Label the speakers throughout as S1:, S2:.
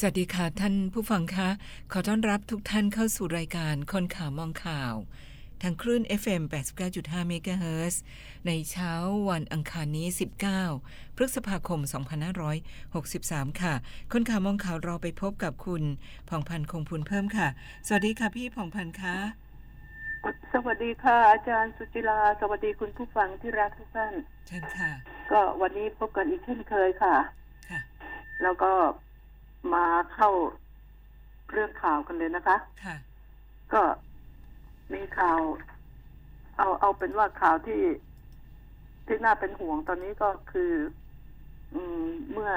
S1: สวัสดีค่ะ ท่านผู้ฟังคะ ขอต้อนรับทุกท่านเข้าสู่รายการคนข่าวมองข่าว ทางคลื่น FM 89.5 MHz ในเช้าวันอังคารนี้ 19 พฤษภาคม 2563 ค่ะ คนข่าวมองข่าวเราไปพบกับคุณผ่องพันธ์คงพูนเพิ่มค่ะ สวัสดีค่ะพี่ผ่องพันธ์คะ
S2: สวัสดีค่ะ อาจารย์สุจิลา สวัสดีคุณผู้ฟังที่รักทุกท่าน
S1: เชิญค่ะ
S2: ก็วันนี้พบกันอีกเช่นเคยค่ะ
S1: ค่ะ
S2: แล้วก็ มาเข้าเรื่องข่าวกันเลยนะคะ
S1: ค่ะ
S2: ก็มีข่าว เอาเอาเป็นว่าข่าวที่ที่น่าเป็นห่วงตอนนี้ก็คือ อืมเมื่อ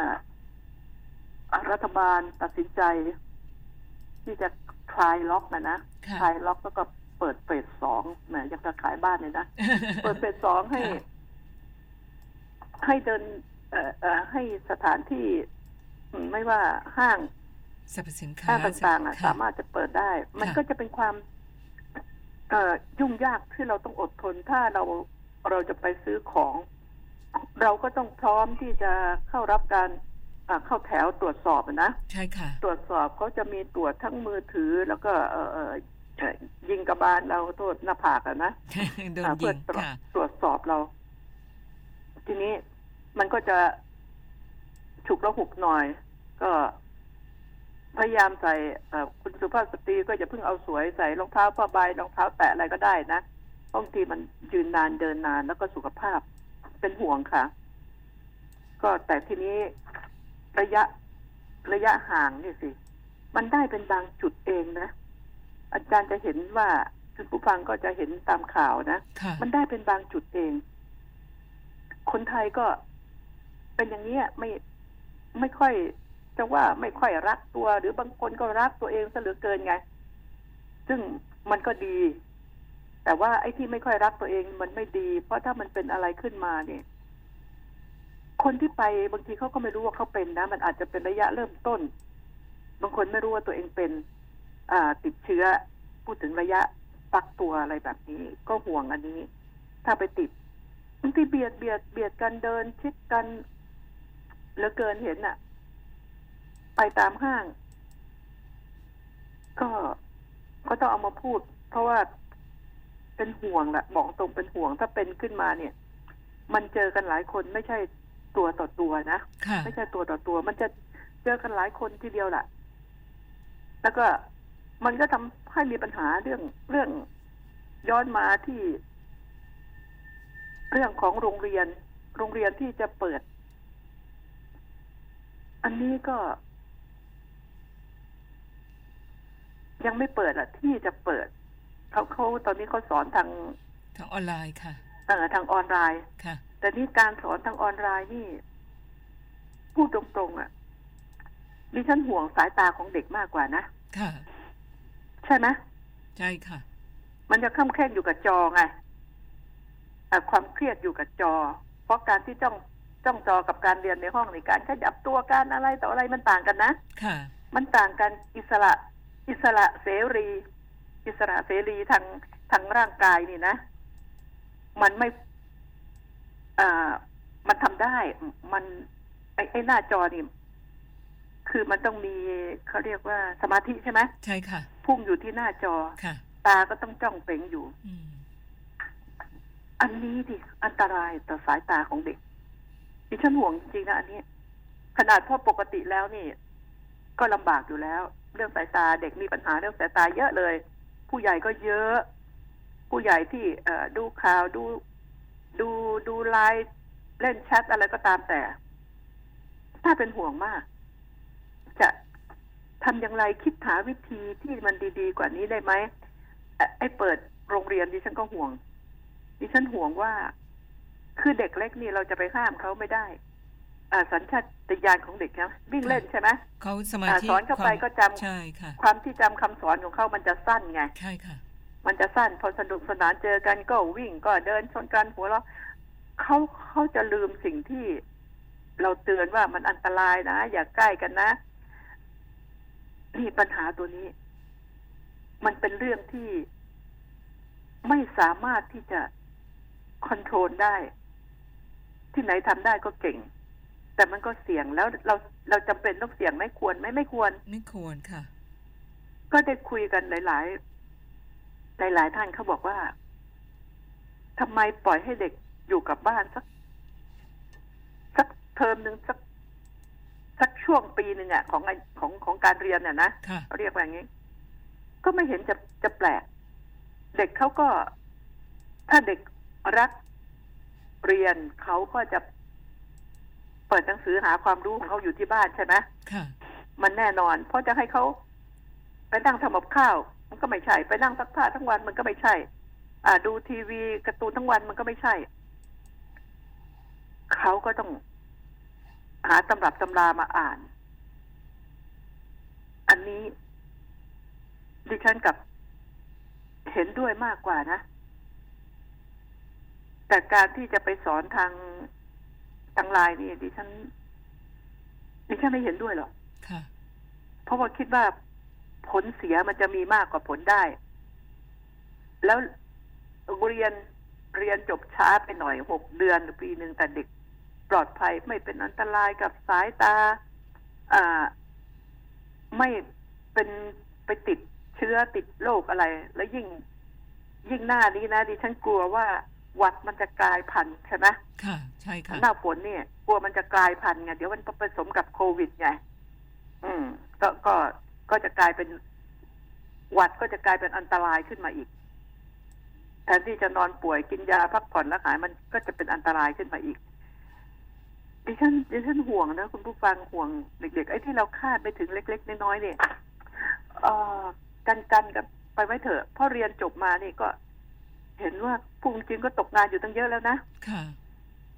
S2: รัฐบาลตัดสินใจ ที่จะคลายล็อกนะนะ
S1: ค่ะ
S2: คลายล็อกแล้วก็เปิดเฟสสองแหมอยากจะขายบ้านเลยนะ เปิดเฟสสองให้
S1: ค่ะ
S2: ให้เดินเอ่อเอ่อให้สถานที่อืม ไม่ว่าห้าง
S1: สรรพสินค้า
S2: ห้างต่างๆอะ
S1: ค่ะ
S2: สามารถจะเปิดได้ มัน
S1: ค่ะ
S2: ก็จะเป็นความ เอ่อยุ่งยากที่เราต้องอดทน ถ้าเราเราจะไปซื้อของ เราก็ต้องพร้อมที่จะเข้ารับการอ่าเข้าแถวตรวจสอบอะนะ
S1: ใช่ค่ะ
S2: ตรวจสอบเขาจะมีตรวจทั้งมือถือ แล้วก็เอ่อเอ่อเอ่อยิงกระบาลเราโทษหน้าผากอะนะ
S1: โดน
S2: อ่า
S1: ยิ
S2: เพื่องตรวจ
S1: ค่ะ
S2: ตรวจสอบเรา ทีนี้มันก็จะ ฉุกระหุกหน่อย ก็พยายามใส่เอ่อคุณสุภาพสตรีก็อย่าเพิ่งเอาสวยใส่รองเท้าผ้าใบรองเท้าแตะอะไรก็ได้นะบางทีมันยืนนานเดินนานแล้วก็สุขภาพเป็นห่วงค่ะ ก็แต่ทีนี้ระยะระยะห่างนี่สิ มันได้เป็นบางจุดเองนะ อาจารย์จะเห็นว่าคุณผู้ฟังก็จะเห็นตามข่าวนะ
S1: ค่ะ
S2: มันได้เป็นบางจุดเอง คนไทยก็เป็นอย่างนี้ยไม่ ไม่ค่อยจะว่าไม่ค่อยรักตัว หรือบางคนก็รักตัวเองซะเหลือเกินไง ซึ่งมันก็ดี แต่ว่าไอ้ที่ไม่ค่อยรักตัวเองมันไม่ดี เพราะถ้ามันเป็นอะไรขึ้นมาเนี่ย คนที่ไปบางทีเขาก็ไม่รู้ว่าเขาเป็นนะ มันอาจจะเป็นระยะเริ่มต้น บางคนไม่รู้ว่าตัวเองเป็น อ่า ติดเชื้อ พูดถึงระยะฟักตัวอะไรแบบนี้ ก็ห่วงอันนี้ ถ้าไปติดบางทีเบียดเบียดเบียดกันเดินชิดกัน เหลือเกินเห็นน่ะไปตามห้าง ก็ก็ต้องเอามาพูด เพราะว่าเป็นห่วงแหละบอกตรงเป็นห่วงถ้าเป็นขึ้นมาเนี่ย มันเจอกันหลายคนไม่ใช่ตัวต่อตัวนะ
S1: ค่ะ
S2: ไม่ใช่ตัวต่อตัว มันจะเจอกันหลายคนทีเดียวแหละแล้วก็มันก็ทำให้มีปัญหาเรื่องเรื่องย้อนมาที่ เรื่องของโรงเรียน โรงเรียนที่จะเปิด อันนี้ก็ ยังไม่เปิดอะ ที่จะเปิดเขาเขาตอนนี้เขาสอนทาง
S1: ทางออนไลน์ค่ะ
S2: เอ่อทางออนไลน์
S1: ค่ะ
S2: แต่นี่การสอนทางออนไลน์นี่พูดตรงๆอะดิฉันห่วงสายตาของเด็กมากกว่านะ
S1: ค่ะ
S2: ใช่ไหม
S1: ใช่ค่ะ
S2: มันจะข้ามแข้งอยู่กับจอไงอะความเครียดอยู่กับจอ เพราะการที่จ้อง จ้องจอกับการเรียนในห้องในการขยับตัวการอะไรต่ออะไรมันต่างกันนะ
S1: ค่ะ
S2: มันต่างกันอิสระอิสระเสรี อิสระเสรีทางทางร่างกายนี่นะ มันไม่อ่ามันทำได้ มัน ไอ้ไอ้หน้าจอนี่คือมันต้องมีเขาเรียกว่าสมาธิใช่ไหม
S1: ใช่ค่ะ
S2: พุ่งอยู่ที่หน้าจอ
S1: ค่ะ
S2: ตาก็ต้องจ้องเป่งอยู่
S1: อืม
S2: อันนี้ดิอันตรายต่อสายตาของเด็ก ดิฉันห่วงจริงนะอันนี้ ขนาดพ่อปกติแล้วนี่ ก็ลำบากอยู่แล้ว เรื่องสายตาเด็กมีปัญหาเรื่องสายตาเยอะเลย ผู้ใหญ่ก็เยอะ ผู้ใหญ่ที่เอดูข่าวดูดูดูไลน์เล่นแชทอะไรก็ตามแต่ ถ้าเป็นห่วงมาก จะทำอย่างไรคิดหาวิธีที่มันดีๆ กว่านี้ได้ไหมไอ้เปิดโรงเรียนดิฉันก็ห่วงดิฉันห่วงว่า คือเด็กเล็กนี่เราจะไปห้ามเขาไม่ได้ อ่าสัญชาตญาณของเด็กนะวิ่งเล่นใช่ไหม
S1: เขาสมา
S2: อ่า
S1: ธิ
S2: สอนเข้าไป
S1: ควม
S2: ก็จำ
S1: ใช่ค่ะ
S2: ความที่จำคำสอนของเขามันจะสั้นไง
S1: ใช่ค่ะ
S2: มันจะสั้นพอสนุกสนานเจอกันก็วิ่งก็เดินชนกันหัวเราะเขาเขาจะลืมสิ่งที่เราเตือนว่ามันอันตรายนะ อย่าใกล้กันนะนี่ปัญหาตัวนี้ มันเป็นเรื่องที่ไม่สามารถที่จะคอนโทรลได้ ที่ไหนทำได้ก็เก่ง แต่มันก็เสี่ยงแล้วเราเราจำเป็นต้องเสี่ยงไหม่ควรไหมไม่ควร
S1: ไม่ควรค่ะ
S2: ก็ได้คุยกันหลาย ๆ หลาย ๆ ท่านเขาบอกว่าทำไมปล่อยให้เด็กอยู่กับบ้านสัก สักเทอมหนึ่งสัก สักช่วงปีหนึ่งอะของไอ้ของของการเรียนเนี่ยนะ
S1: ค่ะ
S2: เรียกว่าอย่างนี้ ก็ไม่เห็นจะจะแปลก เด็กเขาก็ถ้าเด็กรัก เรียนเขาก็จะเปิดหนังสือหาความรู้ของเขาอยู่ที่บ้านใช่ไหม
S1: ค่ะ
S2: มันแน่นอน เพราะจะให้เขาไปนั่งทำกับข้าว มันก็ไม่ใช่ ไปนั่งซักผ้าทั้งวันมันก็ไม่ใช่ อ่า ดูทีวีการ์ตูนทั้งวันมันก็ไม่ใช่ เขาก็ต้องหาตำรับตำรามาอ่าน อันนี้ดิฉันกับเห็นด้วยมากกว่านะ แต่การที่จะไปสอนทางทางไลน์นี่ดิฉันดิฉันไม่เห็นด้วยหรอก
S1: ค่ะ
S2: เพราะว่าคิดว่าผลเสียมันจะมีมากกว่าผลได้ แล้วเรียนเรียนจบช้าไปหน่อยหกเดือนหรือปีหนึ่งแต่เด็กปลอดภัยไม่เป็นอันตรายกับสายตา อ่า ไม่เป็นไปติดเชื้อติดโรคอะไร แล้วยิ่งยิ่งหน้านี้นะดิฉันกลัวว่า หวัดมันจะกลายพันธุ์ใช่ไหม
S1: ค่ะ ใช่ค่ะ
S2: หน้าฝนเนี่ย กลัวมันจะกลายพันธุ์ไงเดี๋ยวมันผสมกับโควิดไงอืม ก็ก็ก็จะกลายเป็น หวัดก็จะกลายเป็นอันตรายขึ้นมาอีกแทนที่จะนอนป่วยกินยาพักผ่อนแล้วหายมันก็จะเป็นอันตรายขึ้นมาอีกดิฉันดิฉันห่วงนะคุณผู้ฟังห่วงเด็กๆไอ้ที่เราคาดไปถึงเล็ก ๆ น้อยๆเนี่ยเอ่อกันกันกับไปไว้เถอะเพราะเรียนจบมานี่ก็ เห็นว่าภูมิจริงก็ตกงานอยู่ตั้งเยอะแล้วนะ
S1: ค่ะ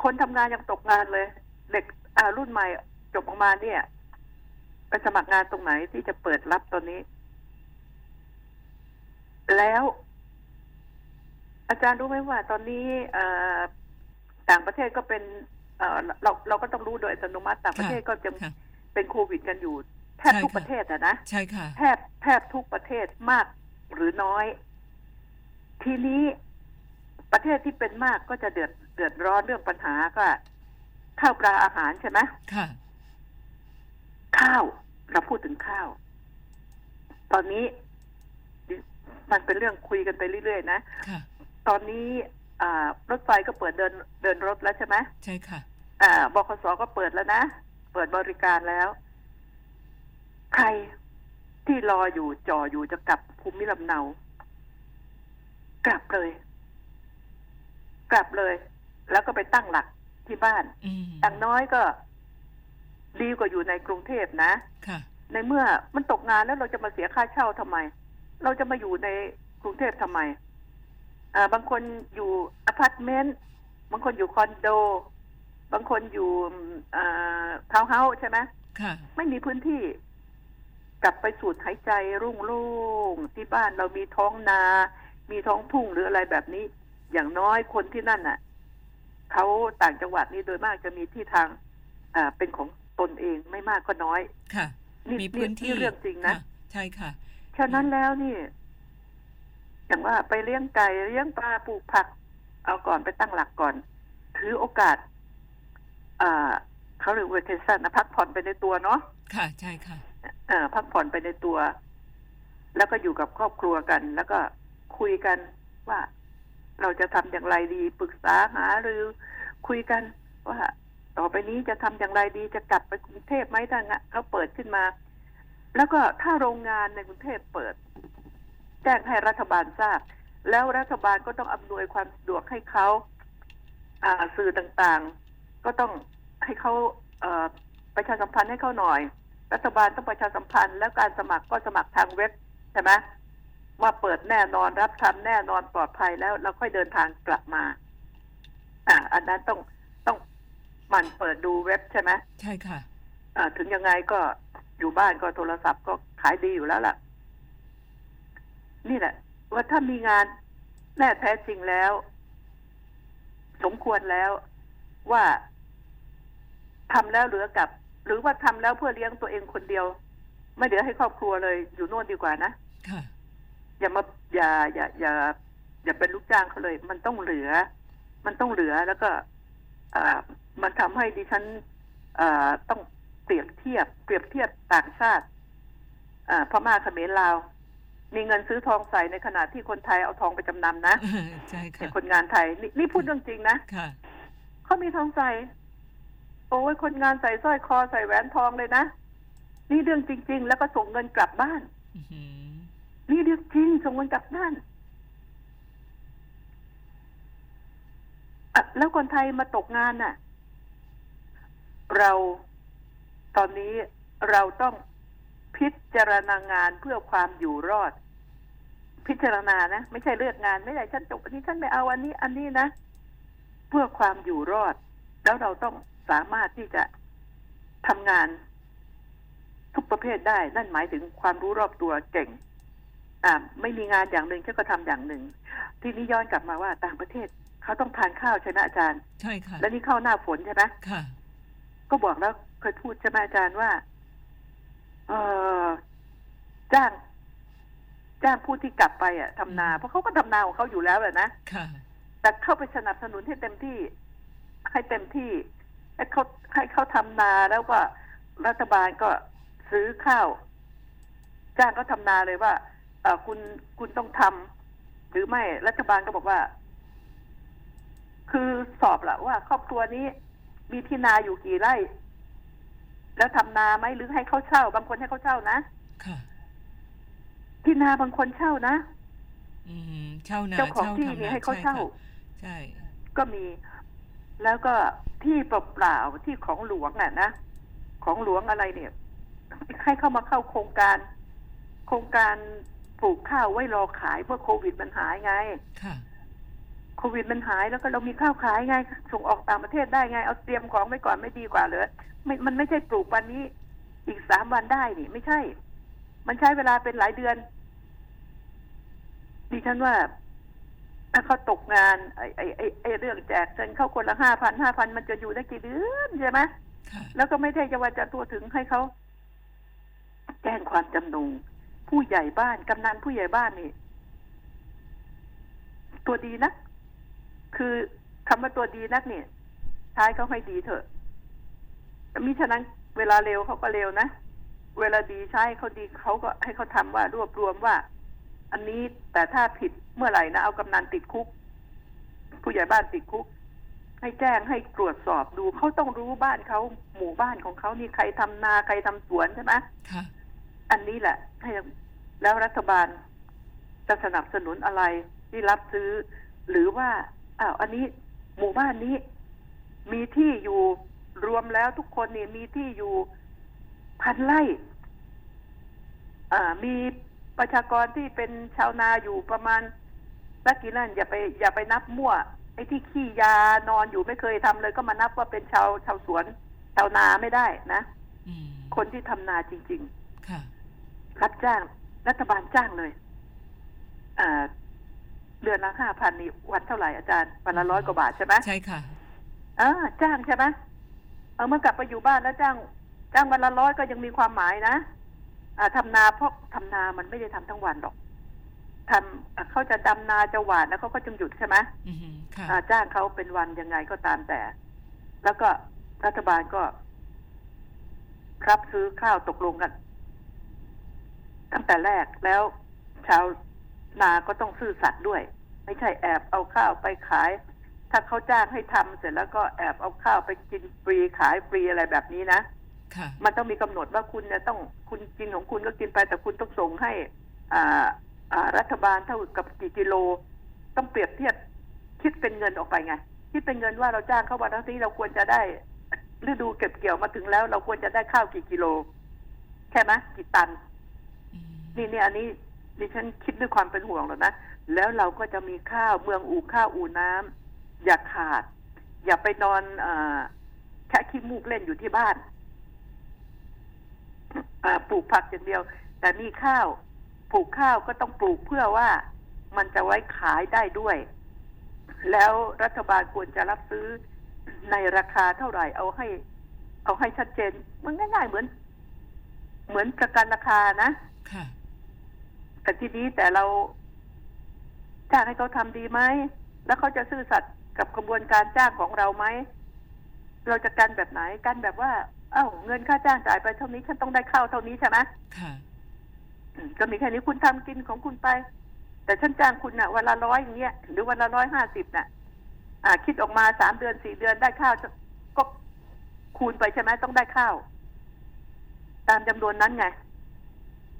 S2: คนทำงานยังตกงานเลย เด็กอ่ารุ่นใหม่จบออกมาเนี่ย ไปสมัครงานตรงไหนที่จะเปิดรับตอนนี้ แล้ว อาจารย์รู้ไหมว่า ตอนนี้เอ่อต่างประเทศก็เป็นเอ่อเราเราก็ต้องรู้โดยอัตโนมัติต่างประเทศก็จะ
S1: ค่ะ
S2: เป็นโควิดกันอยู่ แทบ
S1: ใช่
S2: ทุก
S1: ค่ะ
S2: ประเทศอะนะ
S1: ใช่ค่ะ
S2: แทบแทบทุกประเทศมากหรือน้อย ทีนี้ ประเทศที่เป็นมากก็จะเดือดเดือดร้อนเรื่องปัญหาก็ข้าวปลาอาหารใช่ไหม
S1: ค่ะ
S2: ข้าวเราพูดถึงข้าว ตอนนี้ดิมันเป็นเรื่องคุยกันไปเรื่อยๆนะ
S1: ค่ะ
S2: ตอนนี้อ่ารถไฟก็เปิดเดินเดินรถแล้วใช่ไหม
S1: ใช่ค่ะ
S2: อ่าบขสก็เปิดแล้วนะ เปิดบริการแล้ว ใครที่รออยู่จออยู่จะกลับภูมิลำเนากลับเลย กลับเลย แล้วก็ไปตั้งหลักที่บ้าน
S1: อืม
S2: อย่างน้อยก็ดีกว่าอยู่ในกรุงเทพนะ
S1: ค่ะ
S2: ในเมื่อมันตกงานแล้วเราจะมาเสียค่าเช่าทำไม เราจะมาอยู่ในกรุงเทพทำไมอ่าบางคนอยู่อพาร์ตเมนต์บางคนอยู่คอนโด บางคนอยู่อ่าทาวน์เฮาส์ใช่ไหม
S1: ค่ะ
S2: ไม่มีพื้นที่ กลับไปสูดหายใจโล่งโล่งๆที่บ้านเรามีท้องนา มีท้องทุ่งหรืออะไรแบบนี้ อย่างน้อยคนที่นั่นน่ะเขาต่างจังหวัดนี่โดยมากจะมีที่ทางอ่าเป็นของตนเองไม่มากก็น้อย
S1: ค่ะ
S2: นี่
S1: มีพื้นที่
S2: นี่เรื่องจริงนะ
S1: ค่ใช่ค่ะ
S2: ฉะนั้นแล้วนี่ อย่างว่าไปเลี้ยงไก่เลี้ยงปลาปลูกผัก เอาก่อนไปตั้งหลักก่อน ถือโอกาสอ่าเขาเรียกเวกชันนะพักผ่อนไปในตัวเนาะ
S1: ค่ะ ใช่ค่ะ
S2: เอ่อพักผ่อนไปในตัว แล้วก็อยู่กับครอบครัวกัน แล้วก็คุยกันว่า เราจะทำอย่างไรดีปรึกษาหาหรือคุยกันว่าต่อไปนี้จะทำอย่างไรดีจะกลับไปกรุงเทพไหมถ้างะเขาเปิดขึ้นมา แล้วก็ถ้าโรงงานในกรุงเทพเปิดแจ้งให้รัฐบาลทราบ แล้วรัฐบาลก็ต้องอำนวยความสะดวกให้เขาอ่าสื่อต่างๆ ก็ต้องให้เขาเอประชาสัมพันธ์ให้เขาหน่อย รัฐบาลต้องประชาสัมพันธ์ แล้วการสมัครก็สมัครทางเว็บใช่ไหม ว่าเปิดแน่นอนรับทำแน่นอนปลอดภัยแล้วเราค่อยเดินทางกลับมา อ่า อันนั้นต้องต้องหมันเปิดดูเว็บใช่ไหม
S1: ใช่ค่ะ
S2: อ่า ถึงยังไงก็อยู่บ้านก็โทรศัพท์ก็ขายดีอยู่แล้วล่ะ นี่แหละ ว่าถ้ามีงานแน่แท้จริงแล้ว สมควรแล้วว่าทำแล้วเหลือกับ หรือว่าทำแล้วเพื่อเลี้ยงตัวเองคนเดียว ไม่เหลือให้ครอบครัวเลย อยู่โน่นดีกว่านะ
S1: ค่ะ
S2: อย่ามาอย่าอย่าอย่า อย่าเป็นลูกจ้างเขาเลย มันต้องเหลือ มันต้องเหลือแล้วก็อ่ามันทำให้ดิฉันเอ่อต้องเปรียบเทียบ เปรียบเทียบต่างชาติอ่าพม่าเขมรลาว มีเงินซื้อทองใส่ในขณะที่คนไทยเอาทองไปจำนำนะ
S1: ใช่
S2: เป็
S1: ค่ะ
S2: นคนงานไทยนนี่พูดเรื่องจริงนะ
S1: ค่ะ
S2: เขามีทองใส่โอ้ยคนงานใส่สร้อยคอใส่แหวนทองเลยนะ นี่เรื่องจริง ๆ แล้วก็ส่งเงินกลับบ้าน
S1: อื้อหือ
S2: นี่เรื่องจริงส่งเงินกลับบ้านอะแล้วคนไทยมาตกงานน่ะ เราตอนนี้เราต้องพิจารณางานเพื่อความอยู่รอด พิจารณานะ ไม่ใช่เลือกงานไม่ได้ฉันจบอันนี้ฉันไม่เอาอันนี้ อันนี้นะ เพื่อความอยู่รอด แล้วเราต้องสามารถที่จะทำงานทุกประเภทได้ นั่นหมายถึงความรู้รอบตัวเก่ง อ่าไม่มีงานอย่างหนึ่งฉันก็ทำอย่างหนึ่ง ทีนี้ย้อนกลับมาว่าต่างประเทศเขาต้องทานข้าวใช่ไหมอาจารย์
S1: ใช่ค่ะ
S2: แล้วนี่เข้าหน้าฝนใช่ไหม
S1: ค่ะ
S2: ก็บอกแล้วเคยพูดใช่ไหมอาจารย์ว่า เออจ้างจ้างผู้ที่กลับไปอะทำนา เพราะเขาก็ทำนาของเขาอยู่แล้วแหละนะ
S1: ค่ะ
S2: แต่เข้าไปสนับสนุนให้เต็มที่ ให้เต็มที่ให้เขาให้เขาทำนาแล้วก็รัฐบาลก็ซื้อข้าว จ้างเขาทำนาเลยว่าเออ คุณคุณต้องทำหรือไม่รัฐบาลก็บอกว่า คือสอบแหละว่า ครอบครัวนี้มีที่นาอยู่กี่ไร่ แล้วทำนาไหมหรือให้เขาเช่า บางคนให้เขาเช่านะ
S1: ค่ะ
S2: ที่นาบางคนเช่านะ
S1: อืมเช่านา
S2: เจ้าของที่
S1: ทำ
S2: นี่
S1: นา
S2: ให้เขา
S1: ช่
S2: เช่า
S1: ค่ะใช่
S2: ก็มี แล้วก็ที่เปล่าๆที่ของหลวงอะนะของหลวงอะไรเนี่ย ให้เข้ามาเข้าโครงการ โครงการ ปลูกข้าวไว้รอขายเพื่อโควิดมันหายไง
S1: ค่ะ
S2: โควิดมันหายแล้วก็เรามีข้าวขายไง ส่งออกต่างประเทศได้ไง เอาเตรียมของไว้ก่อนไม่ดีกว่าเหรอไม่มันไม่ใช่ปลูกวันนี้ อีกสามวันได้นี่ ไม่ใช่ มันใช้เวลาเป็นหลายเดือนดิฉันว่าถ้าเขาตกงานไอ้ไอ้ไอ้ไอ้เรื่องแจกเงินเข้าคนละห้าพันห้าพันมันจะอยู่ได้กี่เดือนใช่ไหม
S1: ค่ะ
S2: แล้วก็ไม่ได้จะว่าจะตัวถึงให้เขาแจ้งความจำนง ผู้ใหญ่บ้านกำนันผู้ใหญ่บ้านนี่ ตัวดีนะคือคำว่าตัวดีนักเนี่ยใช้เขาให้ดีเถอะมิฉะนั้นเวลาเร็วเขาก็เร็วนะ เวลาดีใช้เขาดีเขาก็ให้เขาทำว่ารวบรวมว่า อันนี้แต่ถ้าผิดเมื่อไหร่นะเอากำนันติดคุก ผู้ใหญ่บ้านติดคุก ให้แจ้งให้ตรวจสอบดูเขาต้องรู้บ้านเขาหมู่บ้านของเขานี่ใครทำนาใครทำสวนใช่ไหม
S1: ค่ะ
S2: อันนี้แหละให้แล้วรัฐบาลจะสนับสนุนอะไรที่รับซื้อ หรือว่าอ้าวอันนี้หมู่บ้านนี้ มีที่อยู่รวมแล้วทุกคนเนี่ยมีที่อยู่พันไร่อ่ามีประชากรที่เป็นชาวนาอยู่ประมาณสักกี่นั่นอย่าไปอย่าไปนับมั่วไอ้ที่ขี้ยานอนอยู่ไม่เคยทำเลย ก็มานับว่าเป็นชาวชาวสวนชาวนาไม่ได้นะ
S1: อืม
S2: คนที่ทำนาจริง
S1: ค่ะ
S2: ๆ รับจ้าง รัฐบาลจ้างเลย อ่าเดือนละห้าพันนี่วันเท่าไหร่อาจารย์วันละร้อยกว่าบาทใช่ไหม
S1: ใช่ค่ะ
S2: อ่าจ้างใช่ไหมเอาเมื่อกลับไปอยู่บ้านแล้วจ้าง จ้างวันละร้อยก็ยังมีความหมายนะอ่าทำนาเพราะทำนามันไม่ได้ทำทั้งวันหรอกทำอะเขาจะดำนาจะหวานแล้วเขาก็จึงหยุดใช่ไหม
S1: อืมค่ะ
S2: อ่าจ้างเขาเป็นวันยังไงก็ตามแต่ แล้วก็รัฐบาลก็ รับซื้อข้าวตกลงกัน ตั้งแต่แรกแล้วชาวนาก็ต้องซื่อสัตย์ด้วย ไม่ใช่แอบเอาข้าวไปขาย ถ้าเขาจ้างให้ทำเสร็จแล้วก็แอบเอาข้าวไปกินฟรีขายฟรีอะไรแบบนี้นะ
S1: ค่ะ
S2: มันต้องมีกำหนดว่าคุณเนี่ยต้องคุณกินของคุณก็กินไปแต่คุณต้องส่งให้อ่าอ่ารัฐบาลเท่ากับกี่กิโล ต้องเปรียบเทียบคิดเป็นเงินออกไปไงคิดเป็นเงินว่าเราจ้างเขาวันนี้เราควรจะได้ฤดูเก็บเกี่ยวมาถึงแล้ว เราควรจะได้ข้าวกี่กิโล แค่ไหมกี่ตัน
S1: อืม
S2: นี่เนี่ยอันนี้ดิฉันคิดด้วยความเป็นห่วงแล้วนะ แล้วเราก็จะมีข้าวเมืองอู่ข้าวอู่น้ำอย่าขาด อย่าไปนอนอแค่ขี้มูกเล่นอยู่ที่บ้านปลูกผักอย่างเดียว แต่มีข้าวปลูกข้าวก็ต้องปลูกเพื่อว่ามันจะไว้ขายได้ด้วย แล้วรัฐบาลควรจะรับซื้อในราคาเท่าไหร่ เอาให้ เอาให้ชัดเจน มันง่ายๆเหมือน เหมือนประกันราคานะ
S1: ค่ะ
S2: แต่ทีนี้แต่เราจ้างให้เขาทำดีไหม แล้วเขาจะซื่อสัตย์กับกระบวนการจ้างของเราไหม เราจะกันแบบไหน กันแบบว่า เอ้า เงินค่าจ้างจ่ายไปเท่านี้ฉันต้องได้เข้าเท่านี้ใช่ไหม
S1: ค่ะ
S2: อืมก็มีแค่นี้คุณทำกินของคุณไป แต่ฉันจ้างคุณน่ะวันละร้อยอย่างเงี้ย หรือวันละร้อยห้าสิบน่ะ อ่า คิดออกมาสามเดือนสี่เดือนได้ข้าวก็คูณไปใช่ไหมต้องได้ข้าว ตามจำนวนนั้นไง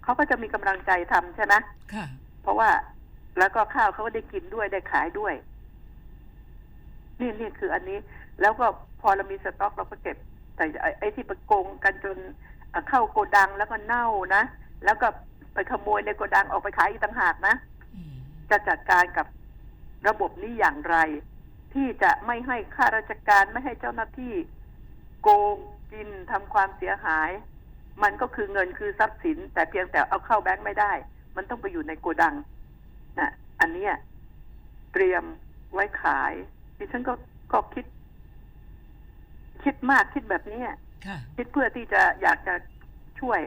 S2: เขาก็จะมีกำลังใจทำใช่ไหม
S1: ค่ะ
S2: เพราะว่าแล้วก็ข้าวเขาก็ได้กินด้วยได้ขายด้วย นี่นี่คืออันนี้ แล้วก็พอเรามีสต็อกเราก็เก็บ แต่ไอ้ไอ้ที่ไปโกงกันจนอะเข้าโกดังแล้วก็เน่านะแล้วก็ไปขโมยในโกดังออกไปขายอีกต่างหากนะ
S1: อืม
S2: จะจัดการกับระบบนี้อย่างไร ที่จะไม่ให้ข้าราชการไม่ให้เจ้าหน้าที่ โกงกินทำความเสียหาย มันก็คือเงินคือทรัพย์สิน แต่เพียงแต่เอาเข้าแบงค์ไม่ได้ มันต้องไปอยู่ในโกดังนะอันเนี้ยเตรียมไว้ขายดิฉันก็ก็คิด คิดมากคิดแบบนี้
S1: ค่ะ
S2: คิดเพื่อที่จะอยากจะช่วย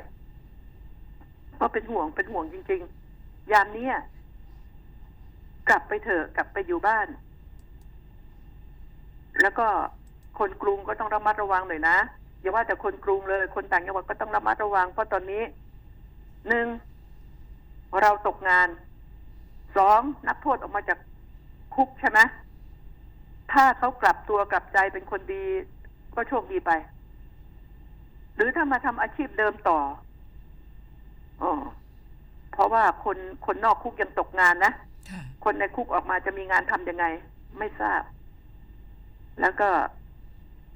S2: เพราะเป็นห่วงเป็นห่วงจริง ๆ ยามนี้อะกลับไปเถอะกลับไปอยู่บ้าน แล้วก็คนกรุงก็ต้องระมัดระวังหน่อยนะ อย่าว่าแต่คนกรุงเลย คนต่างจังหวัดก็ต้องระมัดระวัง เพราะตอนนี้หนึ่งเราตกงานสองนักโทษออกมาจากคุกใช่ไหมถ้าเขากลับตัวกลับใจเป็นคนดี ก็โชคดีไป หรือถ้ามาทำอาชีพเดิมต่ออ๋อเพราะว่าคนคนนอกคุกยังตกงานนะ
S1: ค่ะ
S2: คนในคุกออกมาจะมีงานทำยังไง ไม่ทราบ แล้วก็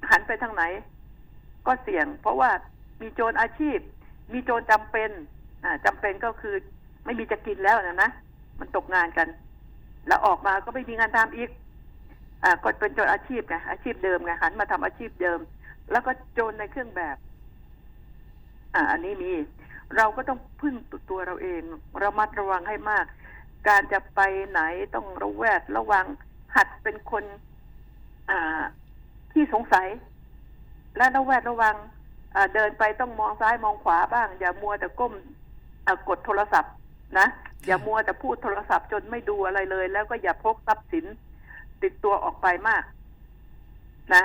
S2: หันไปทางไหน ก็เสี่ยง เพราะว่ามีโจรอาชีพ มีโจรจำเป็นอ่าจำเป็นก็คือไม่มีจะกินแล้วนะนะมันตกงานกัน แล้วออกมาก็ไม่มีงานทำอีกอ่าก็เป็นโจรอาชีพไงอาชีพเดิมไงหันมาทำอาชีพเดิม แล้วก็โจรในเครื่องแบบ อ่า อันนี้มีเราก็ต้องพึ่งตัวเราเองระมัดระวังให้มาก การจะไปไหนต้องระแวดระวังหัดเป็นคน อ่า ที่สงสัย และระแวดระวังเดินไปต้องมองซ้ายมองขวาบ้าง อย่ามัวแต่ก้มกดโทรศัพท์นะอย่ามัวแต่พูดโทรศัพท์จนไม่ดูอะไรเลย แล้วก็อย่าพกทรัพย์สินติดตัวออกไปมาก นะ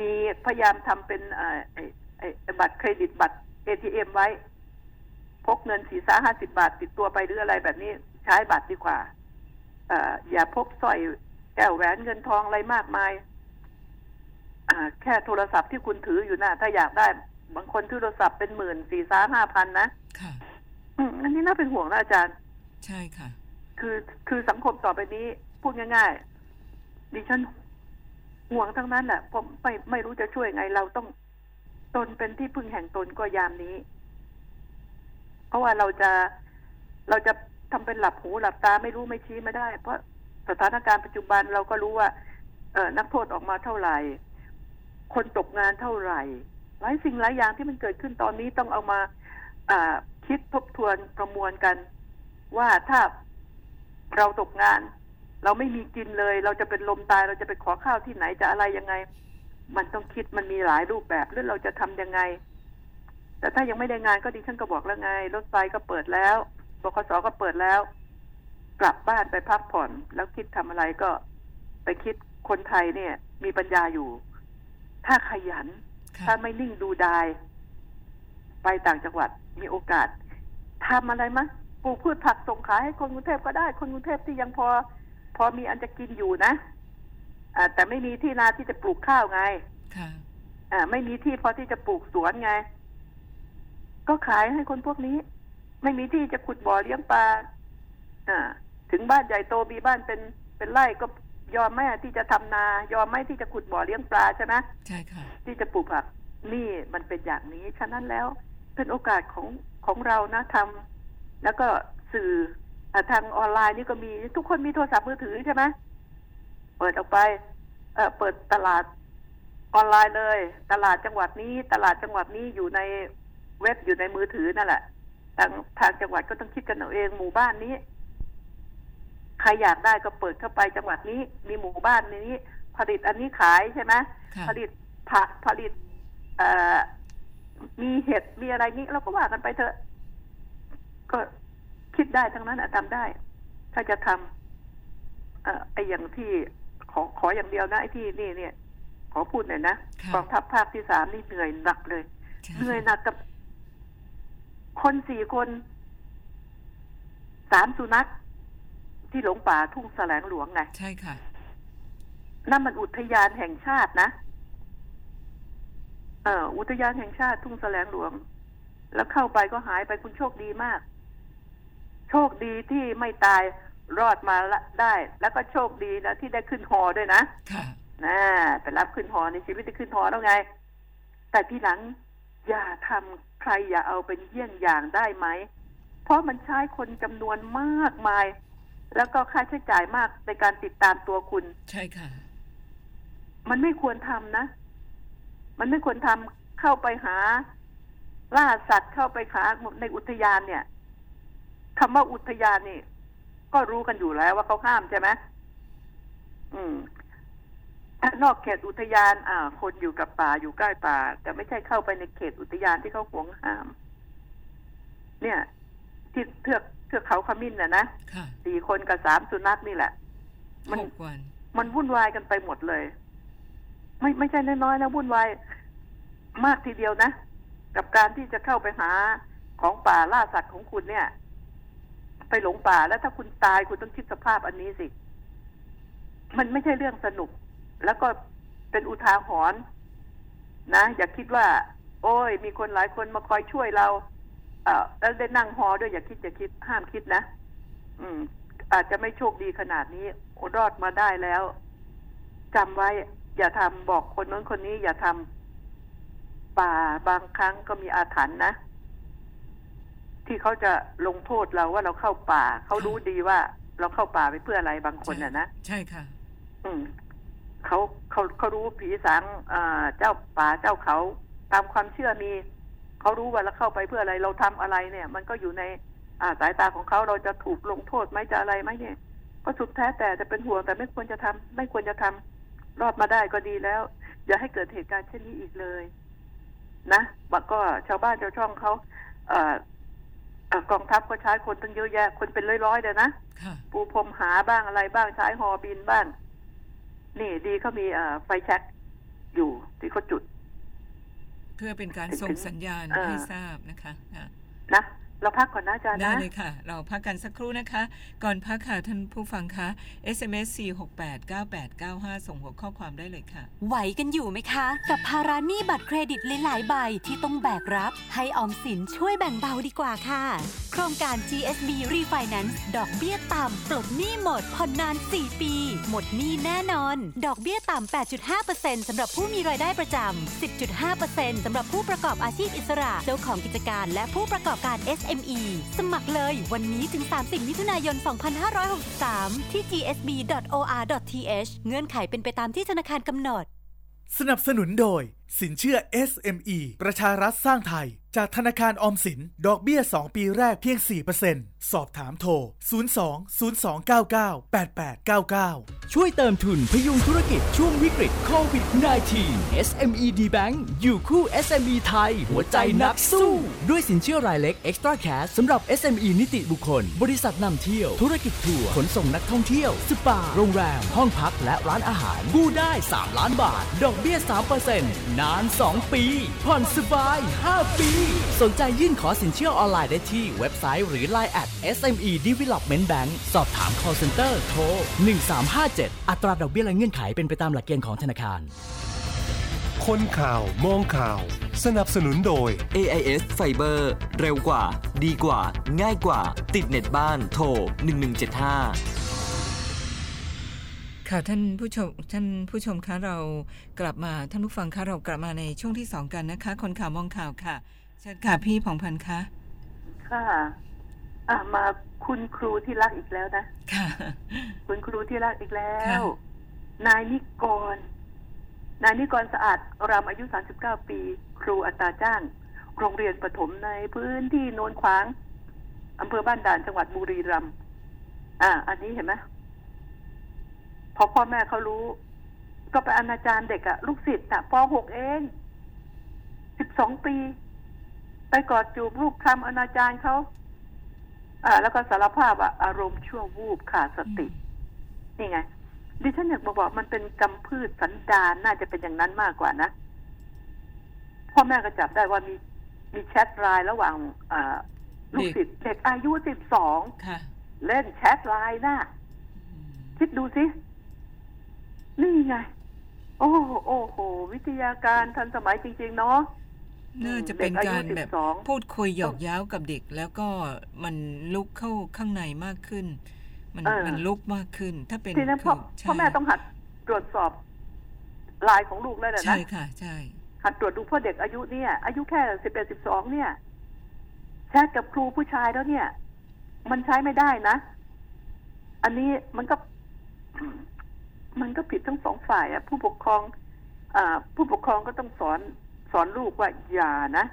S2: มีพยายามทำเป็นบัตรเครดิตบัตรเอทีเอ็มไว้ พกเงินสี่สาห้าสิบาท ติดตัวไปหรืออะไรแบบนี้ใช้บัตรดีกว่าออย่าพกสร้อยแก้วแหวนเงินทองอะไรมากมาย แค่โทรศัพท์ที่คุณถืออยู่นะถ้าอยากได้ บางคนถือโทรศัพท์เป็นหมื่นสี่สาห้าพันนะ
S1: ค่ะ
S2: อืมอันนี้น่าเป็นห่วงนะอาจารย์
S1: ใช่ค่ะ
S2: คือคือสังคมต่อไปนี้พูดง่าย ๆ ดิฉันห่วงทั้งนั้นแหละผมไม่ไม่รู้จะช่วยไงเราต้องตนเป็นที่พึ่งแห่งตนก็ยามนี้ เพราะว่าเราจะเราจะทำเป็นหลับหูหลับตาไม่รู้ไม่ชี้ไม่ได้ เพราะสถานการณ์ปัจจุบันเราก็รู้ว่า เออนักโทษออกมาเท่าไหร่ คนตกงานเท่าไหร่ หลายสิ่งหลายอย่างที่มันเกิดขึ้นตอนนี้ต้องเอามาาคิดทบทวนประมวลกัน ว่าถ้าเราตกงาน เราไม่มีกินเลย เราจะเป็นลมตายเราจะไปขอข้าวที่ไหนจะอะไรยังไง มันต้องคิดมันมีหลายรูปแบบแล้วเราจะทำยังไง แต่ถ้ายังไม่ได้งานก็ดิฉันก็บอกแล้วไง รถไฟก็เปิดแล้วบขสก็เปิดแล้ว กลับบ้านไปพักผ่อน แล้วคิดทำอะไรก็ไปคิดคนไทยเนี่ย มีปัญญาอยู่ ถ้าขยัน
S1: ค่ะ
S2: ถ้าไม่นิ่งดูดาย ไปต่างจังหวัดมีโอกาสทำอะไรมะปลูกพืชผักส่งขายให้คนกรุงเทพก็ได้ คนกรุงเทพที่ยังพอ พอมีอันจะกินอยู่นะอ่าแต่ไม่มีที่นาที่จะปลูกข้าวไง
S1: ค่ะ
S2: อ่าไม่มีที่พอที่จะปลูกสวนไง ก็ขายให้คนพวกนี้ ไม่มีที่จะขุดบ่อเลี้ยงปลาอ่า ถึงบ้านใหญ่โตมีบ้านเป็นเป็นไร่ก็ ยอมแม่ที่จะทำนายอมไม่ที่จะขุดบ่อเลี้ยงปลาใช่ไหม
S1: ใช่ค่ะ
S2: ที่จะปลูกผักนี่มันเป็นอย่างนี้ ฉะนั้นแล้วเป็นโอกาสของของเรานะทำแล้วก็สื่ออะทางออนไลน์นี่ก็มีทุกคนมีโทรศัพท์มือถือใช่ไหมเปิดออกไปเออเปิดตลาดออนไลน์เลย ตลาดจังหวัดนี้ ตลาดจังหวัดนี้อยู่ในเว็บอยู่ในมือถือนั่นแหละทางทางจังหวัดก็ต้องคิดกันเอาเองหมู่บ้านนี้ ใครอยากได้ก็เปิดเข้าไปจังหวัดนี้ มีหมู่บ้านนี้ ผลิตอันนี้ขายใช่ไหม
S1: ค่ะ
S2: ผลิตผักผลิตเอ่อมีเห็ดมีอะไรนี้เราก็ว่ากันไปเถอะ ก็คิดได้ทั้งนั้นอะทำได้ ถ้าจะทำเอ่อไออย่างที่ขอขออย่างเดียวนะไอที่นี่เนี่ย ขอพูดหน่อยนะ
S1: ค่ะ
S2: กองทัพภาคที่สามนี่เหนื่อยหนักเลย
S1: ค่ะ
S2: เหนื่อยหนักกับคนสี่คนสามสุนัข ที่หลงป่าทุ่งแสลงหลวงไง
S1: ใช่ค่ะ
S2: นั่นมันอุทยานแห่งชาตินะเอออุทยานแห่งชาติทุ่งแสลงหลวง แล้วเข้าไปก็หายไปคุณโชคดีมาก โชคดีที่ไม่ตายรอดมาละได้ แล้วก็โชคดีนะที่ได้ขึ้นหอด้วยนะ
S1: ค่ะ
S2: นะไปรับขึ้นหอในชีวิตได้ขึ้นหอแล้วไง แต่ทีหลังอย่าทำใครอย่าเอาเป็นเยี่ยงอย่างได้ไหม เพราะมันใช้คนจำนวนมากมาย แล้วก็ค่าใช้จ่ายมากในการติดตามตัวคุณ
S1: ใช่ค่ะ
S2: มันไม่ควรทำนะ มันไม่ควรทำเข้าไปหาล่าสัตว์เข้าไปหาในอุทยานเนี่ยคำว่าอุทยานนี่ ก็รู้กันอยู่แล้วว่าเขาห้ามใช่ไหมอืมถ้านอกเขตอุทยาน อ่า คนอยู่กับป่าอยู่ใกล้ป่า แต่ไม่ใช่เข้าไปในเขตอุทยานที่เขาห่วงห้าม เนี่ย ที่เทือก เทือกเขาขมิ้นน่ะนะ
S1: ค่ะ
S2: สี่คนกับสามสุนัขนี่แหละมัน
S1: หกวัน
S2: มันวุ่นวายกันไปหมดเลย ไม่ไม่ใช่น้อยๆนะวุ่นวายมากทีเดียวนะ กับการที่จะเข้าไปหาของป่าล่าสัตว์ของคุณเนี่ย ไปหลงป่าแล้วถ้าคุณตายคุณต้องคิดสภาพอันนี้สิ มันไม่ใช่เรื่องสนุก แล้วก็เป็นอุทาหรณ์นะ อย่าคิดว่า โอ้ย มีคนหลายคนมาคอยช่วยเรา เอ่อแล้วได้นั่งฮอด้วยอย่าคิดอย่าคิดห้ามคิดนะอืม อาจจะไม่โชคดีขนาดนี้โอ้รอดมาได้แล้วจำไว้ อย่าทำบอกคนนั้นคนนี้ อย่าทำป่าบางครั้งก็มีอาถรรพ์นะที่เขาจะลงโทษเราว่าเราเข้าป่า เขารู้ดีว่า เราเข้าป่าไปเพื่ออะไรบางคนน่ะนะ
S1: ใช่ค่ะ
S2: อืมเขาเขาเขารู้ผีสางอ่าเจ้าป่าเจ้าเขา ตามความเชื่อมี เขารู้ว่าเราเข้าไปเพื่ออะไรเราทำอะไรเนี่ย มันก็อยู่ในอ่าสายตาของเขาเราจะถูกลงโทษไหมจะอะไรไหมเนี่ย ก็สุดแท้แต่จะเป็นห่วงแต่ไม่ควรจะทำไม่ควรจะทำรอดมาได้ก็ดีแล้ว อย่าให้เกิดเหตุการณ์เช่นนี้อีกเลย นะบักก็ชาวบ้านชาวช่องเขาเอ่อเอ่อกองทัพก็ใช้คนตั้งเยอะแยะ คนเป็นร้อยๆเลยนะ
S1: ค่ะ
S2: ปูพรมหาบ้างอะไรบ้างใช้ฮอบินบ้าง นี่ดีเขามีเอ่อไฟแช็กอยู่ที่เขาจุด
S1: เพื่อเป็นการส่งสัญญาณ
S2: เออ
S1: ให้ทราบนะคะค่ะ
S2: นะ เราพักก่อนนะอาจารย์
S1: ได้
S2: นะ
S1: เลยค่ะ เราพักกันสักครู่นะคะ ก่อนพักค่ะท่านผู้ฟังคะ SMS 4689895 ส่งหัวข้อความได้เลยค่ะ
S3: ไหวกันอยู่ไหมคะ กับภาระหนี้บัตรเครดิตหลาย ๆ ใบที่ต้องแบกรับ ให้ออมสินช่วยแบ่งเบาดีกว่าค่ะ โครงการ GSB Refinance ดอกเบี้ยต่ำปลดหนี้หมดผ่อนนาน 4 ปี หมดหนี้แน่นอน ดอกเบี้ยต่ำ 8.5%สำหรับผู้มีรายได้ประจำ10.5%สำหรับผู้ประกอบอาชีพอิสระเจ้าของกิจการและผู้ประกอบการ SME สมัครเลยวันนี้ถึง 30 มิถุนายน 2563 ที่ gsb.or.th เงื่อนไขเป็นไปตามที่ธนาคารกำหนด
S4: สนับสนุนโดย สินเชื่อ SME ประชารัฐสร้างไทยจากธนาคารออมสิน ดอกเบี้ย 2 ปีแรกเพียง 4%สอบถามโทร 02 0299 8899
S5: ช่วยเติมทุนพยุงธุรกิจช่วงวิกฤตโควิด -19 SME D Bank อยู่คู่ SME ไทย หัวใจนักสู้ ด้วยสินเชื่อรายเล็ก Extra Cash สำหรับ SME นิติบุคคล บริษัทนำเที่ยว ธุรกิจทัวร์ขนส่งนักท่องเที่ยว สปา โรงแรม ห้องพักและร้านอาหาร กู้ได้ 3 ล้านบาท ดอกเบี้ย 3%นาน 2 ปี ผ่อนสบาย 5 ปีสนใจยื่นขอสินเชื่อออนไลน์ได้ที่เว็บไซต์หรือ Line at SME Development Bank สอบถาม call center โทร 1357 อัตราดอกเบี้ยและเงื่อนไขเป็นไปตามหลักเกณฑ์ของธนาคาร
S6: คนข่าวมองข่าว สนับสนุนโดย
S7: AIS Fiber เร็วกว่า ดีกว่า ง่ายกว่า ติดเน็ตบ้านโทร 1175
S1: ค่ะท่านผู้ชมท่านผู้ชมคะเรากลับมาท่านผู้ฟังคะเรากลับมาในช่วงที่สองกันนะคะ คนข่าวมองข่าวค่ะ เชิญค่ะพี่ผ่องพันธ์คะ
S2: ค่ะอะมาคุณครูที่รักอีกแล้วนะ
S1: ค่ะ
S2: คุณครูที่รักอีกแล้
S1: ค่ะ
S2: วนายนิกร นายนิกรสะอาดรำอายุ 39 ปี ครูอัตราจ้าง โรงเรียนประถมในพื้นที่โนนขวางอำเภอบ้านด่านจังหวัดบุรีรัมย์ อ่า อันนี้เห็นไหมพอพ่อแม่เขารู้ ก็ไปอนาจารเด็กอะลูกศิษย์อะป .6 เอง 12 ปีไป กอดจูบลูบคลำอนาจารเขาอ่า แล้วก็สารภาพว่าอารมณ์ชั่ววูบขาดสติ นี่ไง ดิฉันอยากบอกว่ามันเป็นกำพืดสันดานน่าจะเป็นอย่างนั้นมากกว่านะพ่อแม่ก็จับได้ว่ามีมีแชทไลน์ระหว่างอ่าลูกศิษย์เด็กอายุสิบสอง
S1: ค่ะ
S2: เล่นแชทไลน์น่ะคิดดูสิ นี่ไง โอ้โหโอ้โห วิทยาการทันสมัยจริง ๆ เนาะ
S1: น่าจะเป็นการแบบ
S2: เด็กอายุ12
S1: พูดคุยหยอกเย้ากับเด็ก แล้วก็มันลุกเข้าข้างในมากขึ้น มัน
S2: เออ
S1: มันลุกมากขึ้น ถ้าเป็น
S2: ทีนั้นพ่อ
S1: ใช่
S2: พ่อแม่ต้องหัดตรวจสอบไลน์ของลูกแล้วนะ
S1: ใช่ค่ะ ใช่
S2: หัดตรวจดูเพ่อเด็กอายุเนี่ย อายุแค่สิบเอ็ดสิบสองเนี่ยแชทกับครูผู้ชายแล้วเนี่ย มันใช้ไม่ได้นะ อันนี้มันก็ มันก็ผิดทั้งสองฝ่ายอะผู้ปกครองอ่าผู้ปกครองก็ต้องสอนส อนลูกว่าอย่านะ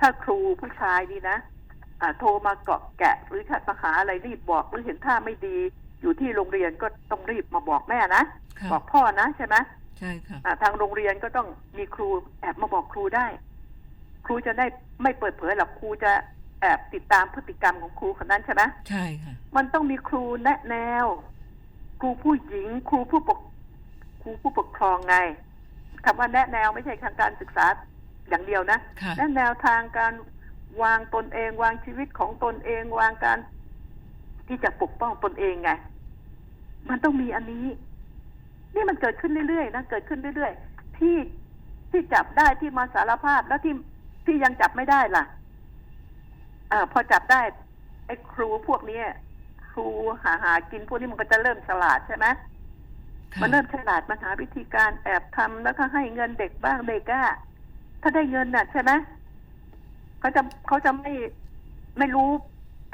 S2: ถ้าครูผู้ชายนี่นะอ่าโทรมาเกาะแกะ หรือมาหาอะไรรีบบอกหรือเห็นท่าไม่ดี อยู่ที่โรงเรียนก็ต้องรีบมาบอกแม่นะ
S1: ค่ะ
S2: บอกพ่อนะใช่ไหม
S1: ใช่ค่ะ
S2: อ่าทางโรงเรียนก็ต้องมีครูแอบมาบอกครูได้ ครูจะได้ไม่เปิดเผยหรอกครูจะแอบติดตามพฤติกรรมของครูคนนั้นใช่ไหม
S1: ใช่ค่ะ
S2: มันต้องมีครูแนะแนว ครูผู้หญิง ครูผู้ปกครูผู้ปกครองไงคำว่าแนะแนวไม่ใช่ทางการศึกษา อย่างเดียวนะ
S1: ค่ะ
S2: แนะแนวทางการวางตนเองวางชีวิตของตนเองวางการที่จะปกป้องตนเองไง มันต้องมีอันนี้ นี่มันเกิดขึ้นเรื่อยๆนะเกิดขึ้นเรื่อยๆที่ที่จับได้ที่มาสารภาพแล้วที่ที่ยังจับไม่ได้ล่ะอ่าพอจับได้ไอ้ครูพวกเนี้ยครูหาหากินพวกนี้มันก็จะเริ่มฉลาดใช่ไหม
S1: ค่ะ
S2: มันเริ่มฉลาดมันหาวิธีการแอบทำแล้วก็ให้เงินเด็กบ้างเด็กอะถ้าได้เงินน่ะ ใช่ไหมเขาจะเขาจะไม่ไม่รู้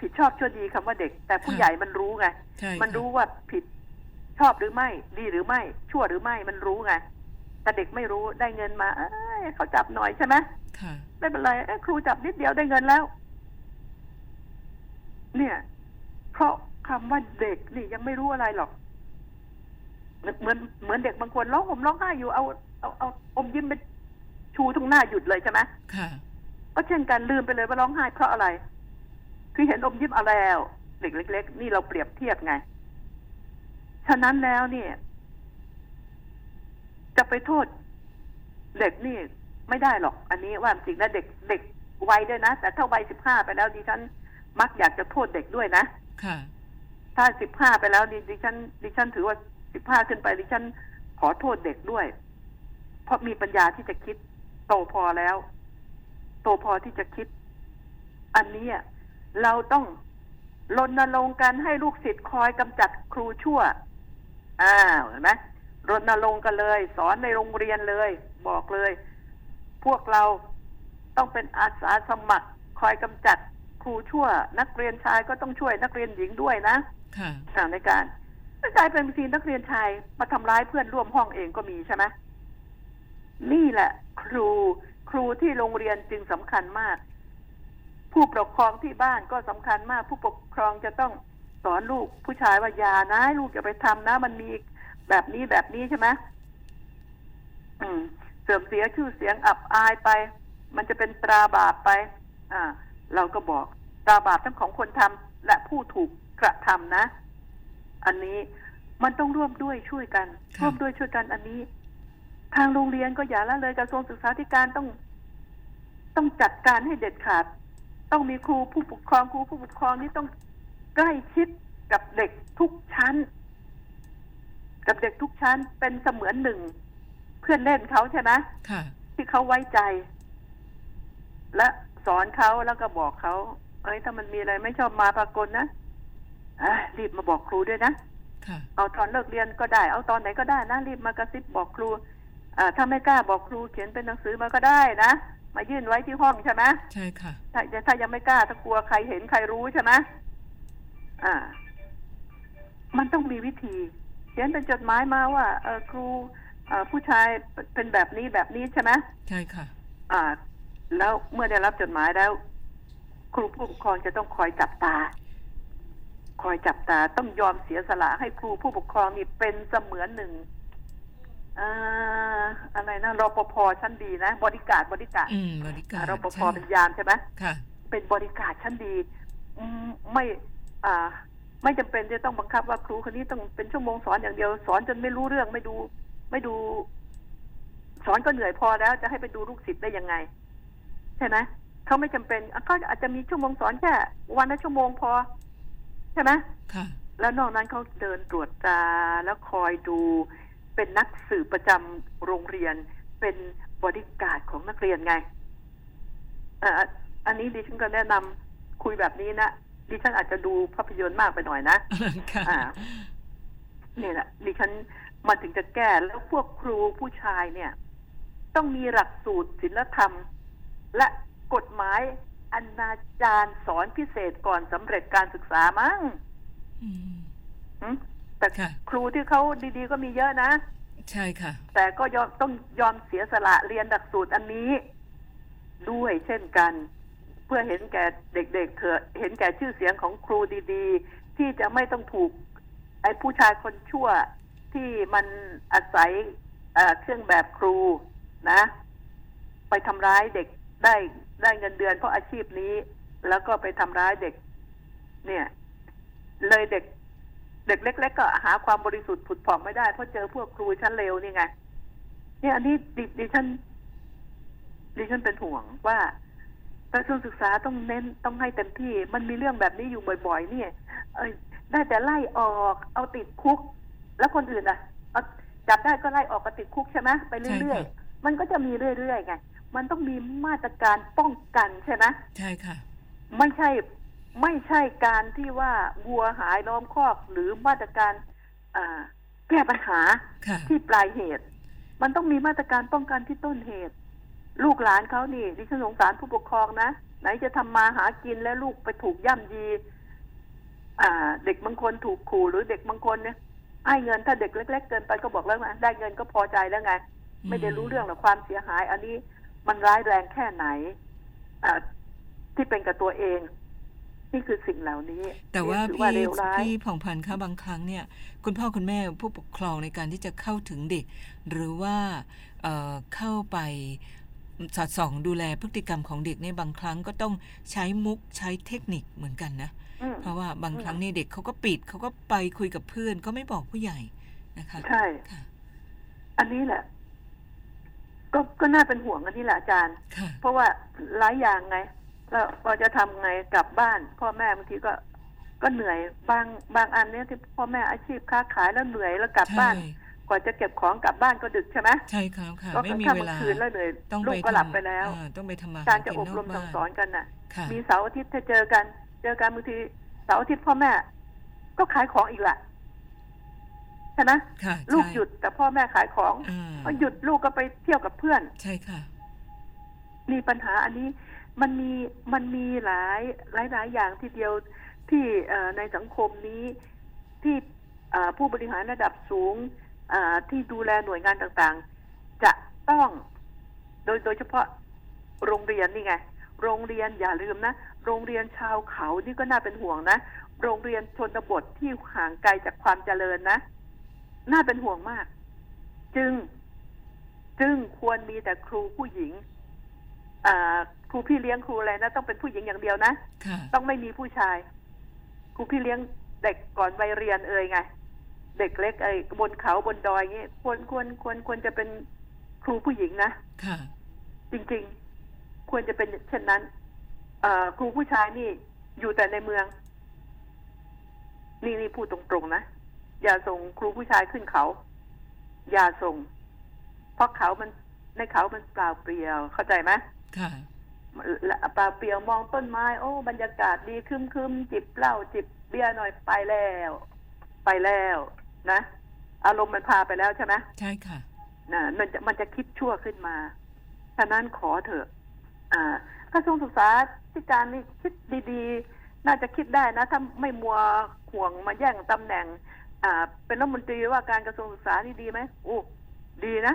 S2: ผิดชอบชั่วดีคำว่าเด็ก แต่ผู้ใหญ่มันรู้ไง
S1: ใช่ค่ะ
S2: มันรู้ว่าผิดชอบหรือไม่ ดีหรือไม่ ชั่วหรือไม่มันรู้ไงแต่เด็กไม่รู้ได้เงินมา เอ้ยเขาจับหน่อยใช่ไหม
S1: ค่ะ
S2: ไม่เป็นไรเอ้ยครูจับนิดเดียวได้เงินแล้ว เนี่ย เพราะคำว่าเด็กนี่ยังไม่รู้อะไรหรอกเหมือนเหมือนเด็กบางคนร้องห่มร้องไห้อยู่เอาเอาเอาอมยิ้มไป ชูตรงหน้าหยุดเลยใช่ไหม
S1: ค่ะ
S2: ก็เช่นกันลืมไปเลยว่าร้องไห้เพราะอะไร คือเห็นอมยิ้มเอาแล้วเด็กเล็ก ๆ นี่เราเปรียบเทียบไง ฉะนั้นแล้วเนี่ย จะไปโทษ เด็กนี่ไม่ได้หรอก อันนี้ว่าจริงนะเด็กเด็กวัยด้วยนะ แต่ถ้าวัยสิบห้าไปแล้วดิฉันมักอยากจะโทษเด็กด้วยนะ
S1: ค่ะ
S2: ถ้าสิบห้าไปแล้วดิดิฉันดิฉันถือว่าสิบห้าขึ้นไปดิฉันขอโทษเด็กด้วย เพราะมีปัญญาที่จะคิด โตพอแล้ว โตพอที่จะคิด อันเนี้ยเราต้องรณรงค์กันให้ลูกศิษย์คอยกำจัดครูชั่ว อ้าวเห็นไหมรณรงค์กันเลย สอนในโรงเรียนเลย บอกเลย พวกเราต้องเป็นอาสาสมัคร คอยกำจัดครูชั่ว นักเรียนชายก็ต้องช่วยนักเรียนหญิงด้วยนะ
S1: ค่ะ
S2: อ่าในการไม่กลายเป็นบางทีนักเรียนชายมาทำร้ายเพื่อนร่วมห้องเองก็มีใช่ไหม นี่แหละ ครูครูที่โรงเรียนจึงสำคัญมาก ผู้ปกครองที่บ้านก็สำคัญมาก ผู้ปกครองจะต้องสอนลูกผู้ชายว่าอย่านะลูกอย่าไปทำนะ มันมีแบบนี้แบบนี้ใช่ไหมอืม เสื่อมเสียชื่อเสียงอับอายไป มันจะเป็นตราบาปไป อ่า เราก็บอกตราบาปทั้งของคนทำและผู้ถูกกระทำนะ อันนี้มันต้องร่วมด้วยช่วยกัน
S1: ค่ะ
S2: ร่วมด้วยช่วยกันอันนี้ ทางโรงเรียนก็อย่าละเลยกระทรวงศึกษาธิการต้อง ต้องจัดการให้เด็ดขาด ต้องมีครูผู้ปกครองครูผู้ปกครองนี่ต้องใกล้ชิดกับเด็กทุกชั้น กับเด็กทุกชั้นเป็นเสมือนหนึ่ง เพื่อนเล่นเขาใช่ไหม
S1: ค่ะ
S2: ที่เขาไว้ใจ และสอนเขาแล้วก็บอกเขาเอ้ยถ้ามันมีอะไรไม่ชอบมาปรากฏนะอะรีบมาบอกครูด้วยนะ
S1: ค่ะ
S2: เอาตอนเลิกเรียนก็ได้ เอาตอนไหนก็ได้นะรีบมากระซิบบอกครูอ่า ถ้าไม่กล้าบอกครูเขียนเป็นหนังสือมาก็ได้นะ มายื่นไว้ที่ห้องใช่ไหม
S1: ใช่ค่ะ
S2: ถ้าถ้ายังไม่กล้าถ้ากลัวใครเห็นใครรู้ใช่ไหมอ่า มันต้องมีวิธี เขียนเป็นจดหมายมาว่าเออครูเอ่อผู้ชายเป็นแบบนี้แบบนี้ใช่ไหม
S1: ใช่ค่ะ
S2: อ่า แล้วเมื่อได้รับจดหมายแล้ว ครูผู้ปกครองจะต้องคอยจับตา คอยจับตาต้องยอมเสียสละให้ครูผู้ปกครองนี่เป็นเสมือนหนึ่ง อ่าอะไรนะรปภชั้นดีนะ บริการบริการ
S1: อืมบริการ
S2: รปภ
S1: ใช่
S2: เป็นยามใช่ไหม
S1: ค่ะ
S2: เป็นบริการชั้นดีอืมไม่ อ่าไไม่จำเป็นจะต้องบังคับว่าครูคนนี้ต้องเป็นชั่วโมงสอนอย่างเดียว สอนจนไม่รู้เรื่องไม่ดู ไม่ดู สอนก็เหนื่อยพอแล้ว จะให้ไปดูลูกศิษย์ได้ยังไง ใช่ไหมเขาไม่จำเป็นอะเขาอาจจะมีชั่วโมงสอนแค่วันละชั่วโมงพอ ใช่ไหม
S1: ค่ะ
S2: แล้วนอกนั้นเขาเดินตรวจตราแล้วคอยดู เป็นนักสืบประจำโรงเรียน เป็นบริการดของนักเรียนไงเอ่ออันนี้ดิฉันก็แนะนำคุยแบบนี้นะดิฉันอาจจะดูภาพยนตร์มากไปหน่อยนะ
S1: ค่ะ
S2: อ่านี่แหละดิฉันมาถึงจะแก้แล้วพวกครูผู้ชายเนี่ย ต้องมีหลักสูตรศิลธรรม และกฎหมายอนาจารสอนพิเศษก่อนสำเร็จการศึกษามั้ง
S1: อืม
S2: หึ แต่
S1: ค่ะ
S2: ครูที่เขาดีๆก็มีเยอะนะ
S1: ใช่ค่ะ
S2: แต่ก็ยอมต้องยอมเสียสละเรียนหลักสูตรอันนี้ ด้วยเช่นกัน เพื่อเห็นแก่เด็กๆเถอะเห็นแก่ชื่อเสียงของครูดีๆ ที่จะไม่ต้องถูก ไอ้ผู้ชายคนชั่วที่มันอาศัยเอ่อเครื่องแบบครูนะ ไปทำร้ายเด็กได้ได้เงินเดือนเพราะอาชีพนี้ แล้วก็ไปทำร้ายเด็ก เนี่ย เลยเด็ก เด็กเล็ก ๆ ก็หาความบริสุทธิ์ผุดผ่องไม่ได้เพราะเจอพวกครูชั้นเลวนี่ไงเนี่ยอันนี้ดิดิฉันดิฉันเป็นห่วงว่ากระทรวงศึกษาต้องเน้นต้องให้เต็มที่ มันมีเรื่องแบบนี้อยู่บ่อย ๆ เนี่ยเอ้ยได้แต่ไล่ออกเอาติดคุก แล้วคนอื่นอะเอาจับได้ก็ไล่ออกก็ติดคุกใช่ไหมไป
S1: ใช่
S2: เรื่อย
S1: ค่ะ
S2: ๆมันก็จะมีเรื่อยๆไงมันต้องมีมาตรการป้องกันใช่ไหม
S1: ใช่ค่ะ
S2: ไม่ใช่ ไม่ใช่การที่ว่าวัวหายล้อมคอกหรือมาตรการอ่าแก้ปัญหา
S1: ค่ะ
S2: ที่ปลายเหตุ มันต้องมีมาตรการป้องกันที่ต้นเหตุ ลูกหลานเขานี่ดิฉันสงสารผู้ปกครองนะไหนจะทำมาหากินแล้วลูกไปถูกย่ำยีอ่าเด็กบางคนถูกขู่หรือเด็กบางคนเนี่ยให้เงินถ้าเด็กเล็ก ๆ เกินไปก็บอกแล้วไงได้เงินก็พอใจแล้วไง ไม่ได้รู้เรื่องหรอกความเสียหาย อันนี้มันร้ายแรงแค่ไหนอ่าที่เป็นกับตัวเอง นี่คือสิ่งเหล่านี้
S1: แต่ว่า
S2: ถือ
S1: พี่
S2: เลวร้าย
S1: พี่ผ่องพันธ์คะบางครั้งเนี่ย คุณพ่อคุณแม่ผู้ปกครองในการที่จะเข้าถึงเด็ก หรือว่าเอ่อเข้าไปสอดส่องดูแลพฤติกรรมของเด็กเนี่ยบางครั้งก็ต้องใช้มุกใช้เทคนิคเหมือนกันนะ
S2: อืม
S1: เพราะว่าบางครั้งเนี่ยเด็กเขาก็ปิดเขาก็ไปคุยกับเพื่อนก็ไม่บอกผู้ใหญ่นะคะ
S2: ใช่
S1: ค่ะ
S2: อันนี้แหละ ก็ก็น่าเป็นห่วงอันนี้แหละอาจารย์
S1: ค่ะ
S2: เพราะว่าหลายอย่างไง แล้วเราจะทำไงกลับบ้าน พ่อแม่บางทีก็ ก็เหนื่อยบางบางอันเนี้ยที่พ่อแม่อาชีพค้าขายแล้วเหนื่อยแล้วกลับ
S1: ใช่
S2: บ้านกว่าจะเก็บของกลับบ้านก็ดึกใช่ไหม
S1: ใช่ครับค่ะ
S2: ก็
S1: ไม่มี
S2: ค่ำ
S1: เว
S2: กลา
S1: ลาง
S2: คืนแล้วเหนื่อย
S1: ต้อง
S2: ลู
S1: ไป
S2: กก็หลับ
S1: ทำ
S2: ไปแล้ว
S1: อ่าต้องไปทำมา
S2: การ
S1: ห
S2: จะ
S1: น
S2: อบ
S1: น
S2: ร
S1: ก
S2: ม
S1: บ้า
S2: สั่งสอนกันน่ะ
S1: ค่ะ
S2: มีเสาร์อาทิตย์ถ้าเจอกัน เจอกันบางทีเสาร์อาทิตย์พ่อแม่ ก็ขายของอีกแหละใช่ไหม
S1: ค่ะ
S2: ลูก
S1: ใช่
S2: หยุดแต่พ่อแม่ขายของ
S1: อ่า
S2: พอหยุดลูกก็ไปเที่ยวกับเพื่อน
S1: ใช่ค่ะ
S2: มีปัญหาอันนี้ มันมีมันมีหลายหลายหลายอย่างทีเดียวที่ในสังคมนี้ที่ผู้บริหารระดับสูงที่ดูแลหน่วยงานต่างๆ จะต้องโดยโดยเฉพาะโรงเรียนนี่ไงโรงเรียนอย่าลืมนะ โรงเรียนชาวเขานี่ก็น่าเป็นห่วงนะ โรงเรียนชนบทที่ห่างไกลจากความเจริญนะ น่าเป็นห่วงมาก จึง จึงควรมีแต่ครูผู้หญิงอ่า ครูพี่เลี้ยงครูอะไรนะต้องเป็นผู้หญิงอย่างเดียวนะ
S1: ค่ะ
S2: ต้องไม่มีผู้ชาย ครูพี่เลี้ยงเด็กก่อนวัยเรียนเอ่ยไง เด็กเล็กไอ้บนเขาบนดอยเงี้ยควรควรควรควรจะเป็นครูผู้หญิงนะ
S1: ค่ะ
S2: จริงๆ ควรจะเป็นเช่นนั้นเอ่อครูผู้ชายนี่อยู่แต่ในเมือง นี่นี่พูดตรงๆนะอย่าส่งครูผู้ชายขึ้นเขา อย่าส่ง เพราะเขามันในเขามันเปล่าเปลี่ยวเข้าใจไหม
S1: ค่ะ
S2: ละเปล่าเปลี่ยวมองต้นไม้ โอ้ บรรยากาศดีคึมคึมๆจิบเหล้าจิบเบียร์หน่อยไปแล้ว ไปแล้วนะ อารมณ์มันพาไปแล้วใช่ไหม
S1: ใช่ค่ะ
S2: นะมันจะมันจะคิดชั่วขึ้นมาฉะนั้นขอเถอะอ่ากระทรวงศึกษาธิการนี่คิดดีๆ น่าจะคิดได้นะ ถ้าไม่มัวห่วงมาแย่งตำแหน่ง อ่า เป็นรัฐมนตรีว่าการกระทรวงศึกษานี่ดีไหมโอ้ดีนะ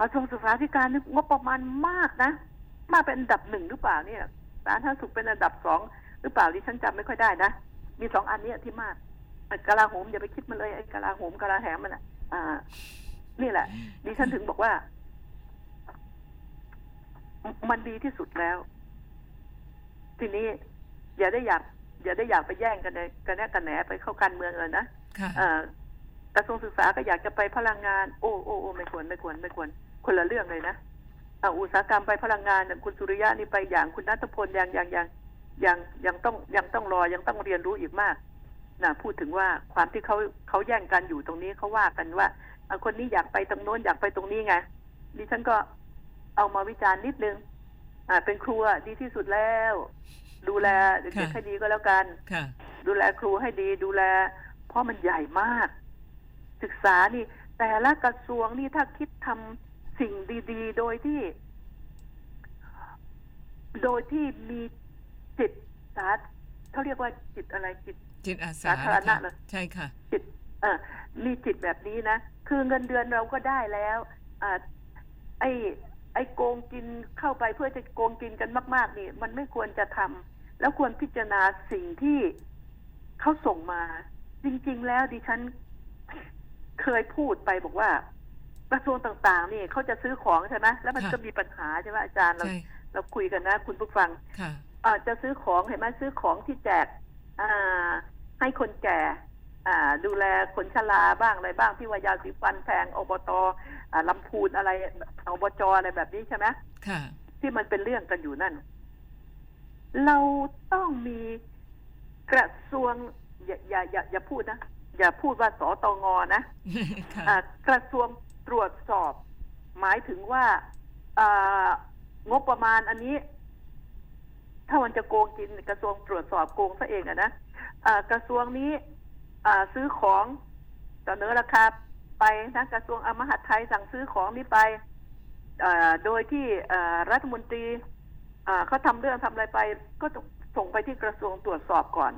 S2: กระทรวงศึกษาธิการนี่งบประมาณมากนะ มากเป็นอันดับหนึ่งหรือเปล่าเนี่ยสาธารณสุขเป็นอันดับสองหรือเปล่าดิฉันจำไม่ค่อยได้นะมีสองอันเนี้ยที่มากไอ้กลาโหมอย่าไปคิดมันเลยไอ้กลาโหมกลาแหมมันอะ อ่า นี่แหละดิฉันถึงบอกว่ามมันดีที่สุดแล้ว ทีนี้ อย่าได้อยาก อย่าได้อยากไปแย่งกันเลยกันแน่กันแหนไปเข้าการเมืองเลยนะ
S1: ค่ะ
S2: เอ่อกระทรวงศึกษาก็อยากจะไปพลังงาน โอ้โอ้โอ้ไม่ควรไม่ควรไม่ควร คนละเรื่องเลยนะ อ่าอุตสาหกรรมไปพลังงานอย่างคุณสุริยะนี่ไปอย่างคุณนัทพลยังยังยังยังยังต้องยังต้องรอยังต้องเรียนรู้อีกมากนะพูดถึงว่าความที่เขาเขาแย่งกันอยู่ตรงนี้เขาว่ากันว่าอ่าคนนี้อยากไปตรงโน้นอยากไปตรงนี้ไงดิฉันก็เอามาวิจารณ์นิดนึง อ่า เป็นครูอะดีที่สุดแล้ว ดูแลเด็ก
S1: ค่ะ
S2: ๆให้ดีก็แล้วกัน
S1: ค่ะ
S2: ดูแลครูให้ดีดูแล เพราะมันใหญ่มาก ศึกษานี่ แต่ละกระทรวงนี่ถ้าคิดทำ สิ่งดีๆ โดยที่ โดยที่มีจิตสาเขาเรียกว่าจิตอะไรจิต
S1: จิตอาสา
S2: สาธารณะ
S1: ค่
S2: เหรอ
S1: ใช่ค่ะ
S2: จิตเออมีจิตแบบนี้นะ คือเงินเดือนเราก็ได้แล้วอ่าไอ้ไอ้โกงกินเข้าไปเพื่อจะโกงกินกันมาก ๆ นี่ มันไม่ควรจะทำแล้วควรพิจารณาสิ่งที่เขาส่งมา จริง ๆ แล้วดิฉันเคยพูดไปบอกว่า กระทรวงต่างๆนี่เขาจะซื้อของใช่ไหมแล้วมัน
S1: ค่ะ
S2: ก็มีปัญหาใช่ไหมอาจารย์เรา
S1: ใช่
S2: เราคุยกันนะ คุณผู้ฟัง
S1: ค่ะ
S2: อาจจะซื้อของเห็นไหมซื้อของที่แจกอ่าให้คนแก่ อ่า ดูแลคนชราบ้างอะไรบ้างที่ว่ายาสีฟันแพงอบตอ่าลำพูนอะไรอบจอะไรแบบนี้ใช่ไหม
S1: ค่ะ
S2: ที่มันเป็นเรื่องกันอยู่นั่น เราต้องมีกระทรวงอย่าอย่าอย่าอย่าพูดนะ อย่าพูดว่าสตงนะ
S1: ค่ะ
S2: อ่ากระทรวง ตรวจสอบ หมายถึงว่าองบประมาณอันนี้ ถ้ามันจะโกงกินกระทรวงตรวจสอบโกงซะเองอะนะอ่ากระทรวงนี้ซื้อของเสนอราคาไปนะกระทรวงอมหัดไทยสั่งซื้อของนี้ไปโดยที่รัฐมนตรีเขาทำเรื่องทำอะไรไป ก็ส่งไปที่กระทรวงตรวจสอบก่อน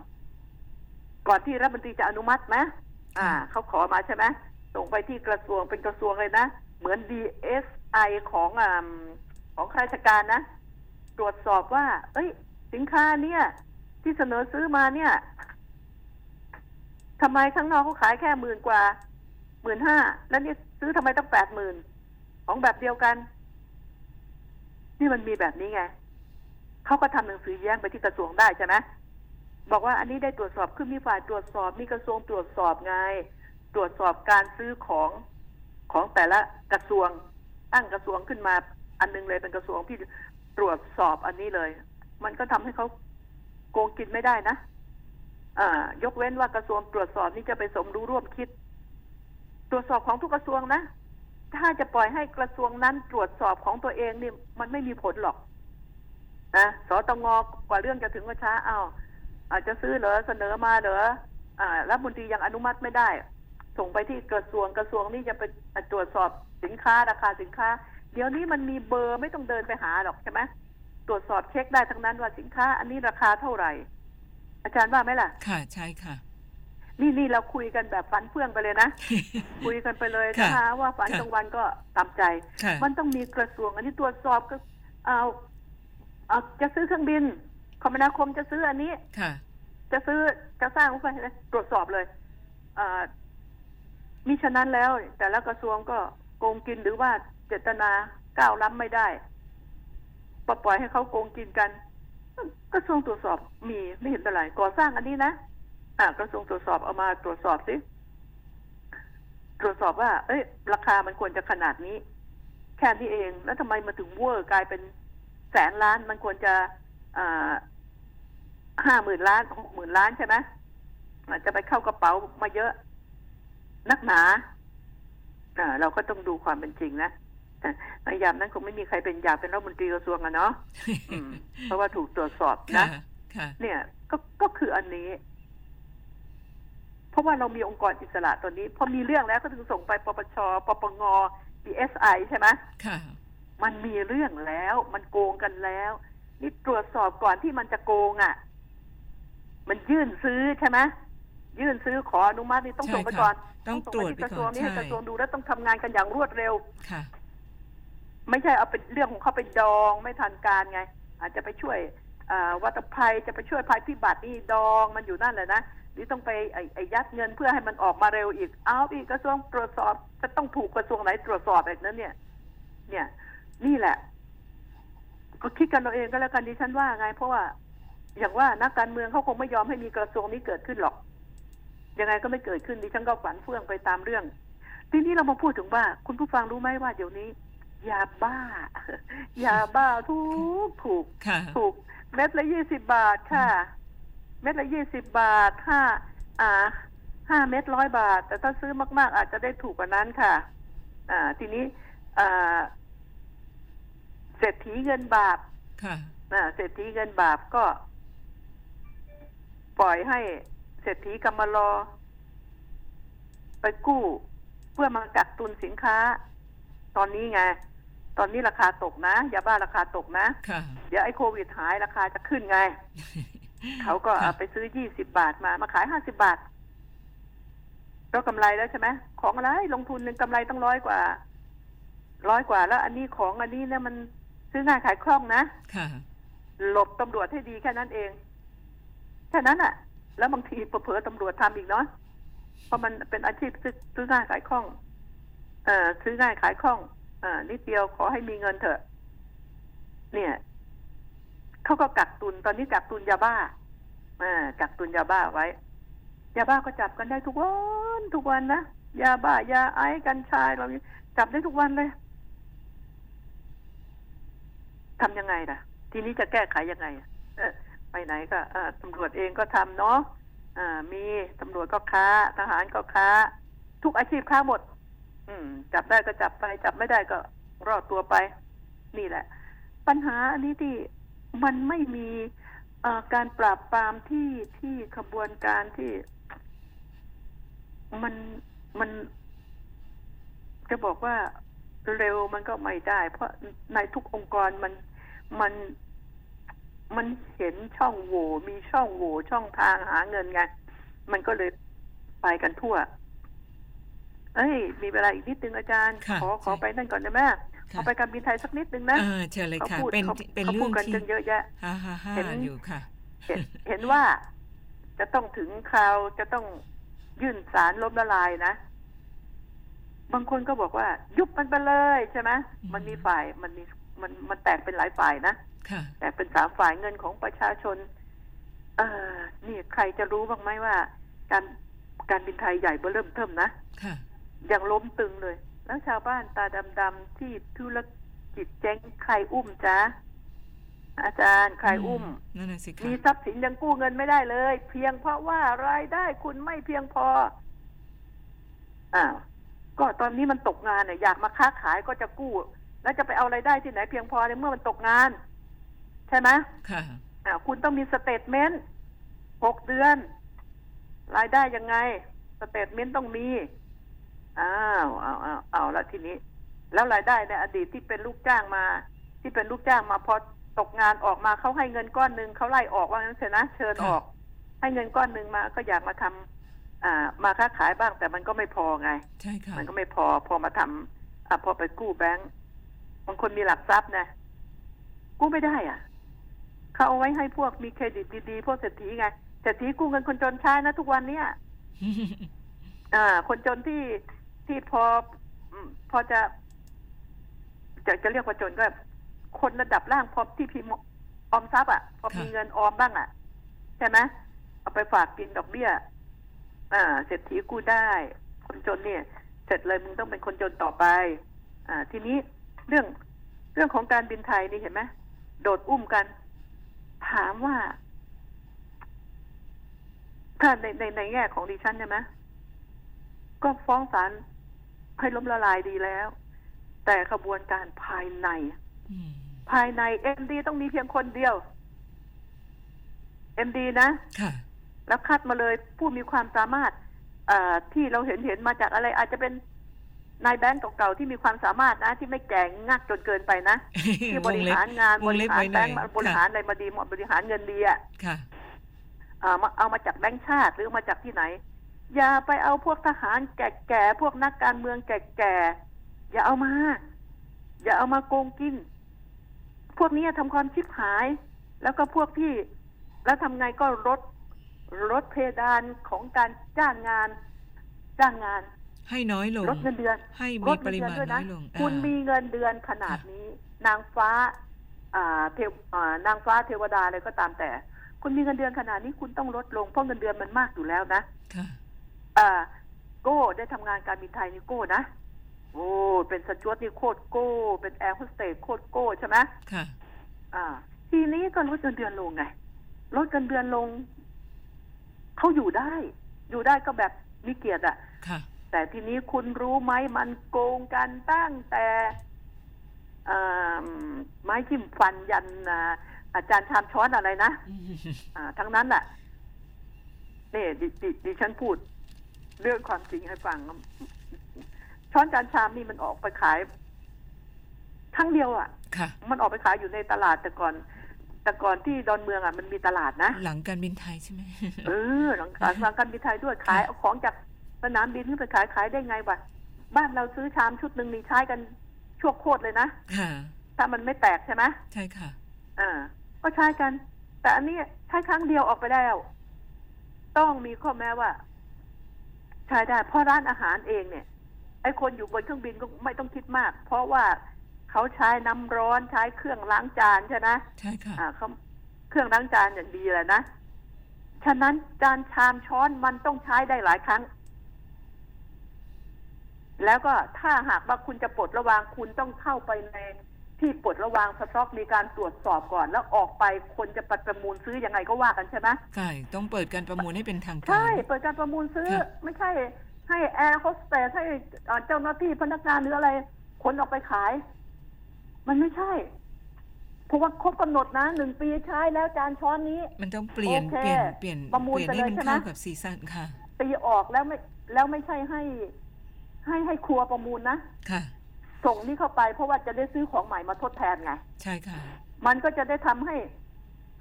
S2: ก่อนที่รัฐมนตรีจะอนุมัติไหมอ่าเขาขอมาใช่ไหม ส่งไปที่กระทรวงเป็นกระทรวงเลยนะ เหมือน DSI ของอของข้าราชการนะ ตรวจสอบว่า เอ้ย สินค้าเนี่ย ที่เสนอซื้อมาเนี่ยทำไมข้างนอกเขาขายแค่หมื่นกว่าหมื่นห้าแล้วนี่ซื้อทำไมต้องแปดหมื่นของแบบเดียวกัน นี่มันมีแบบนี้ไงเขาก็ทำหนังสือแย้งไปที่กระทรวงได้ใช่ไหมบอกว่าอันนี้ได้ตรวจสอบขึ้นมีฝ่ายตรวจสอบมีกระทรวงตรวจสอบไง ตรวจสอบการซื้อของของแต่ละกระทรวง ตั้งกระทรวงขึ้นมา อันหนึงเลยเป็นกระทรวงที่ตรวจสอบอันนี้เลย มันก็ทำให้เขาโกงกินไม่ได้นะอ่ายกเว้นว่ากระทรวงตรวจสอบนี่จะไปสมรู้ร่วมคิด ตรวจสอบของทุกกระทรวงนะ ถ้าจะปล่อยให้กระทรวงนั้นตรวจสอบของตัวเองนี่มันไม่มีผลหรอกนะสตงกว่าเรื่องจะถึงว่าช้าเอาอาจจะซื้อเหรอเสนอมาเหรออ่ารัฐมนตรียังอนุมัติไม่ได้ ส่งไปที่กระทรวงกระทรวงนี่จะไปตรวจสอบสินค้าราคาสินค้า เดี๋ยวนี้มันมีเบอร์ไม่ต้องเดินไปหาหรอกใช่ไหมตรวจสอบเช็คได้ทั้งนั้นว่าสินค้า อันนี้ราคาเท่าไหร่ อาจารย์ว่าไหมล่ะ
S1: ค่ะใช่ค่ะ
S2: นี่นี่เราคุยกันแบบฝันเฟื่องไปเลยนะ คุยกันไปเลย
S1: ค่ะ
S2: นะคะ ว่าฝัน
S1: ค่ะ
S2: กลางวันก็ตามใจ
S1: ค่ะ
S2: มันต้องมีกระทรวง อันนี้ตรวจสอบก็เอาเอาจะซื้อเครื่องบิน คมนาคมจะซื้ออันนี้
S1: ค่ะ
S2: จะซื้อจะสร้างรถไฟเลยตรวจสอบเลยอ่า มิฉะนั้นแล้ว แต่ละกระทรวงก็โกงกินหรือว่าเจตนาก้าวล้ำไม่ได้ปล่อยให้เขาโกงกินกันกระทรวงตรวจสอบมีไม่เห็นเป็นไรก่อสร้างอันนี้นะอ่ากระทรวงตรวจสอบเอามาตรวจสอบสิตรวจสอบว่า เอ้ย ราคามันควรจะขนาดนี้ แค่นี้เอง แล้วทำไมมาถึงเวอร์กลายเป็นแสนล้านมันควรจะอ่าห้าหมื่นล้านหกหมื่นล้านใช่ไหมอาจจะไปเข้ากระเป๋ามาเยอะ นักหนาอ่าเราก็ต้องดูความเป็นจริงนะอะในยามนั้นคงไม่มีใครเป็นอยากเป็นรัฐมนตรีกระทรวงอะเนาะอืมเพราะว่าถูกตรวจสอบ
S1: ค่ะ
S2: นะ
S1: ค่ะ
S2: เนี่ย ก็ก็คืออันนี้ เพราะว่าเรามีองค์กรอิสระตัวนี้ พอมีเรื่องแล้วก็ถึงส่งไปปปชปปง DSI ใช่ไหม
S1: ค่ะ
S2: มันมีเรื่องแล้ว มันโกงกันแล้ว นี่ตรวจสอบก่อนที่มันจะโกงอะ่ะ มันยื่นซื้อใช่ไหม ยื่นซื้อขออนุมัตินี่ต้อง
S1: ใช่
S2: ส่งไป
S1: ค่ะ
S2: ก่อน
S1: ต้อง
S2: ส่
S1: ตรวจ
S2: ไปที่
S1: ไป
S2: กระทร
S1: ก่
S2: ว
S1: องน
S2: นี้ให้
S1: ใช่
S2: กระทรวงดูแล้วต้องทำงานกันอย่างรวดเร็ว
S1: ค่ะ
S2: ไม่ใช่เอาเป็นเรื่องของเขาไปดองไม่ทันการไง อาจจะไปช่วยอ่าวัตภัยจะไปช่วยภัยพิบัตินี่ดองมันอยู่นั่นแหละนะนี่ต้องไปไอ้ไอ้ยัดเงินเพื่อให้มันออกมาเร็วอีกเอาอีกกระทรวงตรวจสอบ จะต้องถูกกระทรวงไหนตรวจสอบแบบนั้นเนี่ย เนี่ย นี่แหละ ก็คิดกันเราเองก็แล้วกันดิฉันว่าไง เพราะว่า อย่างว่านักการเมืองเขาคงไม่ยอมให้มีกระทรวงนี้เกิดขึ้นหรอก ยังไงก็ไม่เกิดขึ้นดิฉันก็ฝันเฟื่องไปตามเรื่อง ทีนี้เรามาพูดถึงว่า คุณผู้ฟังรู้ไหมว่าเดี๋ยวนี้ยาบ้ายาบ้าทุกถูก
S1: ค่ะ
S2: ถูกเม็ดละยี่สิบบาทค่ะ เม็ดละยี่สิบบาทห้าอ่าห้าเม็ดร้อยบาท แต่ถ้าซื้อมาก ๆ อาจจะได้ถูกกว่านั้นค่ะ อ่า ทีนี้อ่าเศรษฐีเงินบาป
S1: ค่ะ
S2: อ่าเศรษฐีเงินบาปก็ ปล่อยให้ เศรษฐีกำมารอไปกู้ เพื่อมากักตุนสินค้า ตอนนี้ไง ตอนนี้ราคาตกนะยาบ้าราคาตกนะ
S1: ค่ะ
S2: เดี๋ยวไอ้โควิดหายราคาจะขึ้นไง เขาก็เอาไปซื้อยี่สิบาทมามาขายห้าสิบาทก็กำไรแล้วใช่ไหมของอะไรลงทุนหนึ่งกำไรต้องร้อยกว่าร้อยกว่า แล้ว อันนี้ของอันนี้เนี่ยมันซื้อง่ายขายคล่องนะ
S1: ค่ะ
S2: หลบตำรวจให้ดีแค่นั้นเองแค่นั้นอะ แล้วบางทีเผลอตำรวจทำอีกเนาะเพราะมันเป็นอาชีพซื้อง่ายขายคล่อง เอ่อซื้อง่ายขายคล่องอ่านิดเดียวขอให้มีเงินเถอะ เนี่ยเขาก็กักตุนตอนนี้กักตุนยาบ้าอ่ากักตุนยาบ้าไว้ ยาบ้าก็จับกันได้ทุกวันทุกวันนะยาบ้ายาไอซ์กัญชาเราจับได้ทุกวันเลยทำยังไงล่ะ ทีนี้จะแก้ไขยังไงเออ ไปไหนก็ตำรวจเองก็ทำเนาะมีตำรวจก็ค้า ทหารก็ค้า ทุกอาชีพค้าหมด อืม จับได้ก็จับไป จับไม่ได้ก็รอดตัวไป นี่แหละ ปัญหาอันนี้ที่มันไม่มีการปราบปรามที่ที่ขบวนการที่ มันมัน จะบอกว่าเร็วมันก็ไม่ได้ เพราะในทุกองค์กรมันมัน มันเห็นช่องโหว่มีช่องโหว่ช่องทางหาเงินไงมันก็เลยไปกันทั่ว เอ้ย มีเวลาอีกนิดนึงอาจารย์
S1: ค่ะ
S2: ขอขอ
S1: ใช่
S2: ไปนั่นก่อนได้ไหมขอไปการบินไทยสักนิดนึงนะ
S1: เออเชิญเลย
S2: เขา
S1: ค่ะ
S2: พูด
S1: เป็น
S2: เขา
S1: เป็น
S2: เขา
S1: เรื่
S2: พู
S1: อ
S2: ด
S1: ง
S2: กัน
S1: ที่
S2: จนเยอะแยะ
S1: ฮ่าฮ่าฮ่า
S2: เห็น
S1: อยู่ค่ะ
S2: เห็นเห็นว่าจะต้องถึงคราวจะต้องยื่นสารล้มละลายนะ บางคนก็บอกว่า ยุบมันไปเลยใช่ไหม
S1: อืม
S2: มันมีฝ่ายมันมีมันมันแตกเป็นหลายฝ่ายนะ
S1: ค่ะ
S2: แตกเป็นสามฝ่ายเงินของประชาชน เออนี่ใครจะรู้บ้างไหมว่า การการบินไทยใหญ่เบ้อเริ่มเทิมนะ
S1: ค่ะ
S2: ยังล้มตึงเลย แล้วชาวบ้านตาดำๆที่ธุรกิจเจ๊งใครอุ้มจ๊ะอาจารย์ใครอุ้ม
S1: นั่นน่ะสิค่ะ
S2: มีทรัพย์สินยังกู้เงินไม่ได้เลย เพียงเพราะว่ารายได้คุณไม่เพียงพออ้าวก็ตอนนี้มันตกงานเนี่ยอยากมาค้าขายก็จะกู้ แล้วจะไปเอารายได้ที่ไหนเพียงพอในเมื่อมันตกงาน ใช่ไหม
S1: ค่ะ
S2: อ้าวคุณต้องมี statement หกเดือน รายได้ยังไง statement ต้องมีอ้าวเอาเอาเอาละทีนี้ แล้วรายได้ในอดีตที่เป็นลูกจ้างมา ที่เป็นลูกจ้างมาพอตกงานออกมาเขาให้เงินก้อนหนึ่งเขาไล่ออกว่างั้นเถอะนะเชิญออก ให้เงินก้อนหนึ่งมาก็อยากมาทำอ่า มาค้าขายบ้างแต่มันก็ไม่พอไง
S1: ใช่ค่ะ
S2: มันก็ไม่พอ พอมาทำอะพอไปกู้แบงก์บางคนมีหลักทรัพย์นะกู้ไม่ได้อะ เขาเอาไว้ให้พวกมีเครดิตดีๆ พวกเศรษฐีไงเศรษฐีกู้เงินคนจนใช้นะทุกวันเนี้ยอ่า คนจนที่ที่พออืมพอจะจะจะเรียกว่าจนก็คนระดับล่างพอที่พิมพ์ออมทรัพย์อะ พอมี
S1: ค่ะ
S2: เงินออมบ้างอะใช่ไหมเอาไปฝากกินดอกเบี้ย อ่าเศรษฐีกู้ได้ คนจนเนี่ย เสร็จเลยมึงต้องเป็นคนจนต่อไป อ่า ทีนี้เรื่องเรื่องของการบินไทยนี่เห็นไหมโดดอุ้มกัน ถามว่า ถ้าในในในแง่ของดิฉันใช่ไหมก็ฟ้องศาลให้ล้มละลายดีแล้ว แต่ขบวนการภายใน
S1: อืม
S2: ภายในเอ็มดีต้องมีเพียงคนเดียวเอ็มดีนะ
S1: ค่ะ
S2: แล้วคัดมาเลยผู้มีความสามารถอ่าที่เราเห็นเห็นมาจากอะไรอาจจะเป็น นายแบงก์เก่าๆที่มีความสามารถนะ ที่ไม่แก่งงักจนเกินไปนะที่บริหารงาน
S1: ว
S2: บ
S1: ง
S2: ริ
S1: เล็บ
S2: หาร
S1: ไว้ห
S2: แบ
S1: น่องย
S2: ก์บริหารอะไรมาดีบริหารเงินดีอะ
S1: ค่ะ
S2: อ่ามาเอามาจากแบงก์ชาติหรือมาจากที่ไหน อย่าไปเอาพวกทหารแก่ๆพวกนักการเมืองแก่ๆอย่าเอามา อย่าเอามาโกงกิน พวกนี้ทำความชิบหาย แล้วก็พวกที่ แล้วทำไงก็ลดลดเพดานของการจ้างงาน จ้างงาน
S1: ให้น้อยลง
S2: ลดเงินเดือน
S1: ให้
S2: ล
S1: มี
S2: ด
S1: ป
S2: เงิน
S1: ริ
S2: เดือน
S1: มาณ
S2: ด้วย
S1: น้
S2: นะ
S1: อยลง
S2: คุณ
S1: อ่า
S2: มีเงินเดือนขนาดนี้ นางฟ้าอ่าเทวอ่านางฟ้าเทวดาอะไรก็ตามแต่คคุณมีเงินเดือนขนาดนี้คุณต้องลดลงเพราะเงินเดือนมันมากอยู่แล้วนะ
S1: ค่ะ
S2: อ่าโก้ได้ทำงานการบินไทยนี่โก้นะโอ้เป็นสจ๊วตนี่โคตรโก้ เป็นแอร์โฮสเตสโคตรโก้ใช่ไหม
S1: ค่ะ
S2: อ่า ทีนี้ก็ลดเงินเดือนลงไงลดเงินเดือนลงเขาอยู่ได้ อยู่ได้ก็แบบมีเกียรติอะ
S1: ค่ะ
S2: แต่ทีนี้คุณรู้ไหมมันโกงกันตั้งแต่เอ่อไม้จิ้มฟันยันอ่าอาจารย์ชามช้อนอะไรนะอ่าทั้งนั้นแหละนี่ดิดิดิฉันพูด เรื่องความจริงให้ฟัง ช้อนจานชามนี่มันออกไปขายครั้งเดียวอะ่ะ
S1: ค่ะ
S2: มันออกไปขายอยู่ในตลาดแต่ก่อน แต่ก่อนที่ดอนเมืองอะ่ะมันมีตลาดนะ
S1: หลังการบินไทยใช่ไหม
S2: เออหลังการวางการบินไทยด้วยขายเอาของจาก สนามบินขึ้นไปขายขายได้ไงวะบ้านเราซื้อชามชุดหนึ่งนี่ใช้กันชั่วโคตรเลยนะ
S1: ค่ะ
S2: ถ้ามันไม่แตกใช่ไหม
S1: ใช่ค่ะ
S2: อ่า ก็ใช้กัน แต่อันนี้ใช้ครั้งเดียวออกไปแล้ว ต้องมีข้อแม้ว่า ใช้ได้เพราะร้านอาหารเองเนี่ย ไอ้คนอยู่บนเครื่องบินก็ไม่ต้องคิดมาก เพราะว่าเขาใช้น้ำร้อนใช้เครื่องล้างจานใช่ไหม
S1: ใช่ค่ะ
S2: อ่าเขาเครื่องล้างจานอย่างดีเลยนะฉะนั้นจานชามช้อนมันต้องใช้ได้หลายครั้ง แล้วก็ถ้าหากว่าคุณจะปลดระวางคุณต้องเข้าไปในที่ปลดระวางสต็อกมีการตรวจสอบก่อน แล้วออกไปคนจะประมูลซื้อยังไงก็ว่ากันใช่ไหม
S1: ใช่ต้องเปิดการประมูลให้เป็นทางการ
S2: ใช่เปิดการประมูลซื้อ
S1: ครับ
S2: ไม่ใช่ ให้แอร์โฮสเตสให้เอ่อเจ้าหน้าที่พนักงานหรืออะไรคนออกไปขาย มันไม่ใช่เพราะว่าครบกำหนดนะหนึ่งปีใช้แล้วจานช้อนนี้
S1: มันต้องเปลี่ยน
S2: โอเค
S1: เปลี่ยนเปลี่ยน
S2: ประมูล
S1: เปลี่ยนให้มัน
S2: ไปเลยใช่ไหม
S1: เข้ากับซีซั่นค่ะ
S2: ตีออกแล้วไม่แล้วไม่ใช่ให้ ให้ให้ครัวประมูลนะ
S1: ค่ะ
S2: ส่งนี่เข้าไปเพราะว่าจะได้ซื้อของใหม่มาทดแทนไง
S1: ใช่ค่ะ
S2: มันก็จะได้ทำให้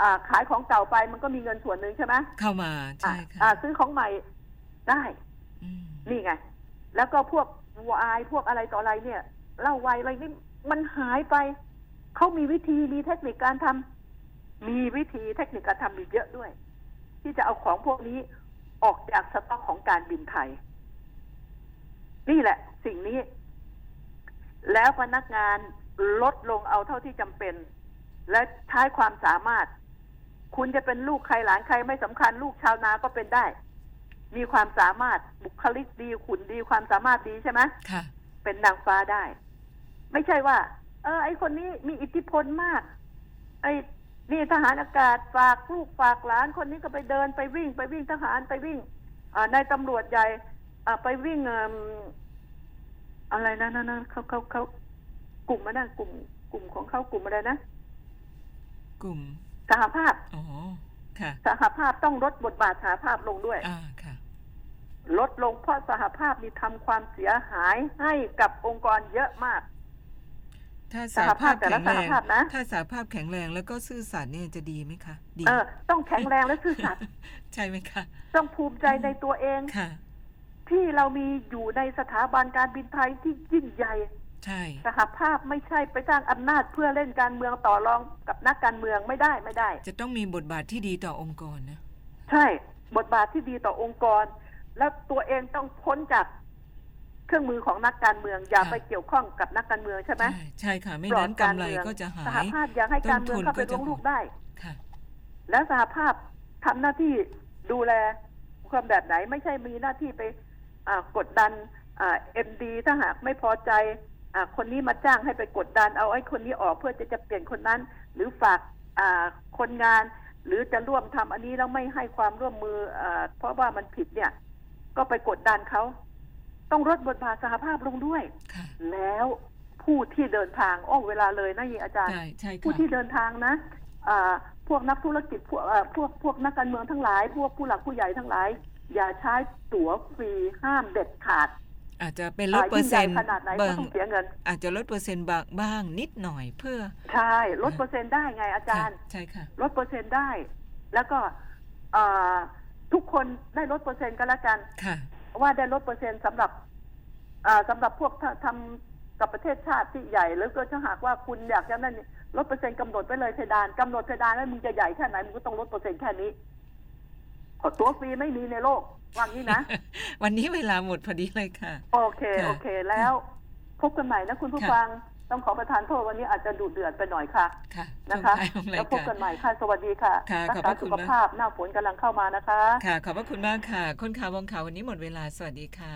S2: อ่าขายของเก่าไปมันก็มีเงินส่วนหนึ่งใช่ไหม
S1: เข้ามา
S2: อ่า
S1: ใช่ค่ะ
S2: อ่า ซื้อของใหม่ได้
S1: อืม
S2: นี่ไง แล้วก็พวกวายพวกอะไรต่ออะไรเนี่ยเหล้าไวน์อะไรนี่มันหายไป เขามีวิธีมีเทคนิคการทำมีวิธีเทคนิคการทำมีเยอะด้วย ที่จะเอาของพวกนี้ออกจากสต็อกของการบินไทย นี่แหละ สิ่งนี้ แล้วพนักงานลดลงเอาเท่าที่จำเป็น และใช้ความสามารถ คุณจะเป็นลูกใครหลานใครไม่สำคัญ ลูกชาวนาก็เป็นได้ มีความสามารถบุคลิกดีขุนดีความสามารถดีใช่ไหม
S1: ค่ะ
S2: เป็นนางฟ้าได้ ไม่ใช่ว่า เออ ไอคนนี้มีอิทธิพลมาก ไอนี่ทหารอากาศฝากลูกฝากหลานคนนี้ก็ไปเดินไปวิ่ง ไปวิ่งทหารไปวิ่งอ่านายตำรวจใหญ่ อ่าไปวิ่งเอิ่มอะไรนะนะนะเขาเขาเขากลุ่มอะไรนะกลุ่ม กลุ่มของเขากลุ่มอะไรนะ
S1: กลุ่ม
S2: สหภาพ
S1: อ๋อค่ะ
S2: สหภาพต้องลดบทบาทสหภาพลงด้วย
S1: อ่าค่ะ
S2: ลดลงเพราะสหภาพนี่ทำความเสียหายให้กับองค์กรเยอะมาก
S1: ถ้า
S2: ส
S1: สา
S2: หภา
S1: ภา
S2: พ
S1: พ
S2: แต่
S1: แข็
S2: ละ
S1: ง
S2: ส
S1: แร
S2: ห
S1: ง
S2: ภาพนะ
S1: ถ้าสาภาพแข็งแรงแล้วก็ซื่อสัตย์เนี่ยจะดีไหมคะดี
S2: เออต้องแข็งแรงและซื่อสัตย์
S1: ใช่ไหมคะ
S2: ต้องภูมิใจในตัวเอง
S1: ค่ะ
S2: ที่เรามีอยู่ในสถาบันการบินไทยที่ยิ่งใหญ่
S1: ใช่
S2: สหภาพไม่ใช่ไปสร้างอำนาจเพื่อเล่นการเมืองต่อรองกับนักการเมืองไม่ได้ไม่ได้
S1: จะต้องมีบทบาทที่ดีต่อองค์กรนะ
S2: ใช่บทบาทที่ดีต่อองค์กร แล้วตัวเองต้องพ้นจากเครื่องมือของนักการเมืองอย่า
S1: ค่ะ
S2: ไปเกี่ยวข้องกับนักการเมืองใช่ไหม
S1: ใช่ใช่ค่ะ ไม่
S2: ปลอ
S1: นั้
S2: ด
S1: น
S2: การ
S1: กำไร
S2: เมือง
S1: ก็จะหา
S2: สห
S1: ย
S2: ภาพอย่าให้การเมืองเข้าไป
S1: ต้นทุนก็จะ
S2: ลงลูกได้
S1: ค่ะ
S2: แล้วสหภาพทำหน้าที่ดูแลความแบบไหน ไม่ใช่มีหน้าที่ไปอ่า กดดันเอ็มดีถ้าหากไม่พอใจอ่าคนนี้มาจ้างให้ไปกดดันเอาไอ้คนนี้ออกเพื่อจะจะเปลี่ยนคนนั้น หรือฝากอ่าคนงาน หรือจะร่วมทำอันนี้แล้วไม่ให้ความร่วมมืออาเพราะว่ามันผิดเนี่ย ก็ไปกดดันเขาต้องลดบทบาทสหภาพลงด้วย
S1: ค่ะ
S2: แล้วผู้ที่เดินทางโอ้เวลาเลยนะยีอาจารย์
S1: ใช่ใช่
S2: ผู้
S1: ค่ะ
S2: ที่เดินทางนะอ่าพวกนักธุรกิจพวกเอ่อพวกพวกนักการเมืองทั้งหลาย พวกผู้หลักผู้ใหญ่ทั้งหลาย อย่าใช้ตั๋วฟรีห้ามเด็ดขาด
S1: อาจจะเป็นลด
S2: อ่า
S1: เปอร์เซ็นต์
S2: ยิ่งใหญ่ขนาดไหนก็
S1: บาง
S2: ต้องเสียเงิน
S1: อาจจะลดเปอร์เซ็นต์บางบ้างนิดหน่อยเพื่อ
S2: ใช่ลดเปอร์เซ็นต์ได้ไงอาจารย์
S1: ค่ะใช่ค่ะ
S2: ลดเปอร์เซ็นต์ได้ แล้วก็อ่าทุกคนได้ลดเปอร์เซ็นต์กันแล้วกัน
S1: ค่ะ
S2: ว่าได้ลดเปอร์เซ็นต์สำหรับอ่าสำหรับพวกททำกับประเทศชาติที่ใหญ่แล้วก็ถ้าหากว่าคุณอยากจะนั่นนี่ลดเปอร์เซ็นต์กำหนดไปเลยเพดานกำหนดเพดานแล้วมึงจะใหญ่แค่ไหนมึงก็ต้องลดเปอร์เซ็นต์แค่นี้ขอ ตัวฟรีไม่มีในโลกว่างี้นะ
S1: วันนี้เวลาหมดพอดีเลยค่ะ
S2: โอเค
S1: ค่ะ
S2: โอเค แล้ว พบกันใหม่นะคุณผู้
S1: ค่ะ
S2: ฟัง ต้องขอประทานโทษวันนี้อาจจะดุเดือดไปหน่อยค่ะ
S1: ค่ะช่ว
S2: นะ
S1: ง
S2: คะ
S1: ท้ายของรา
S2: แล้
S1: ยว
S2: พบ
S1: การ
S2: กันใหม่ค่ะ สวัสดีค่ะ
S1: ค่ะ
S2: รั
S1: ขอบ
S2: ษา
S1: พระคุ
S2: สุ
S1: ณ
S2: ข
S1: มาก
S2: ภาพหน้าฝนกำลังเข้ามานะคะ
S1: ค่ะ ขอบพระคุณมากค่ะ คนข่าววงข่าววันนี้หมดเวลา สวัสดีค่ะ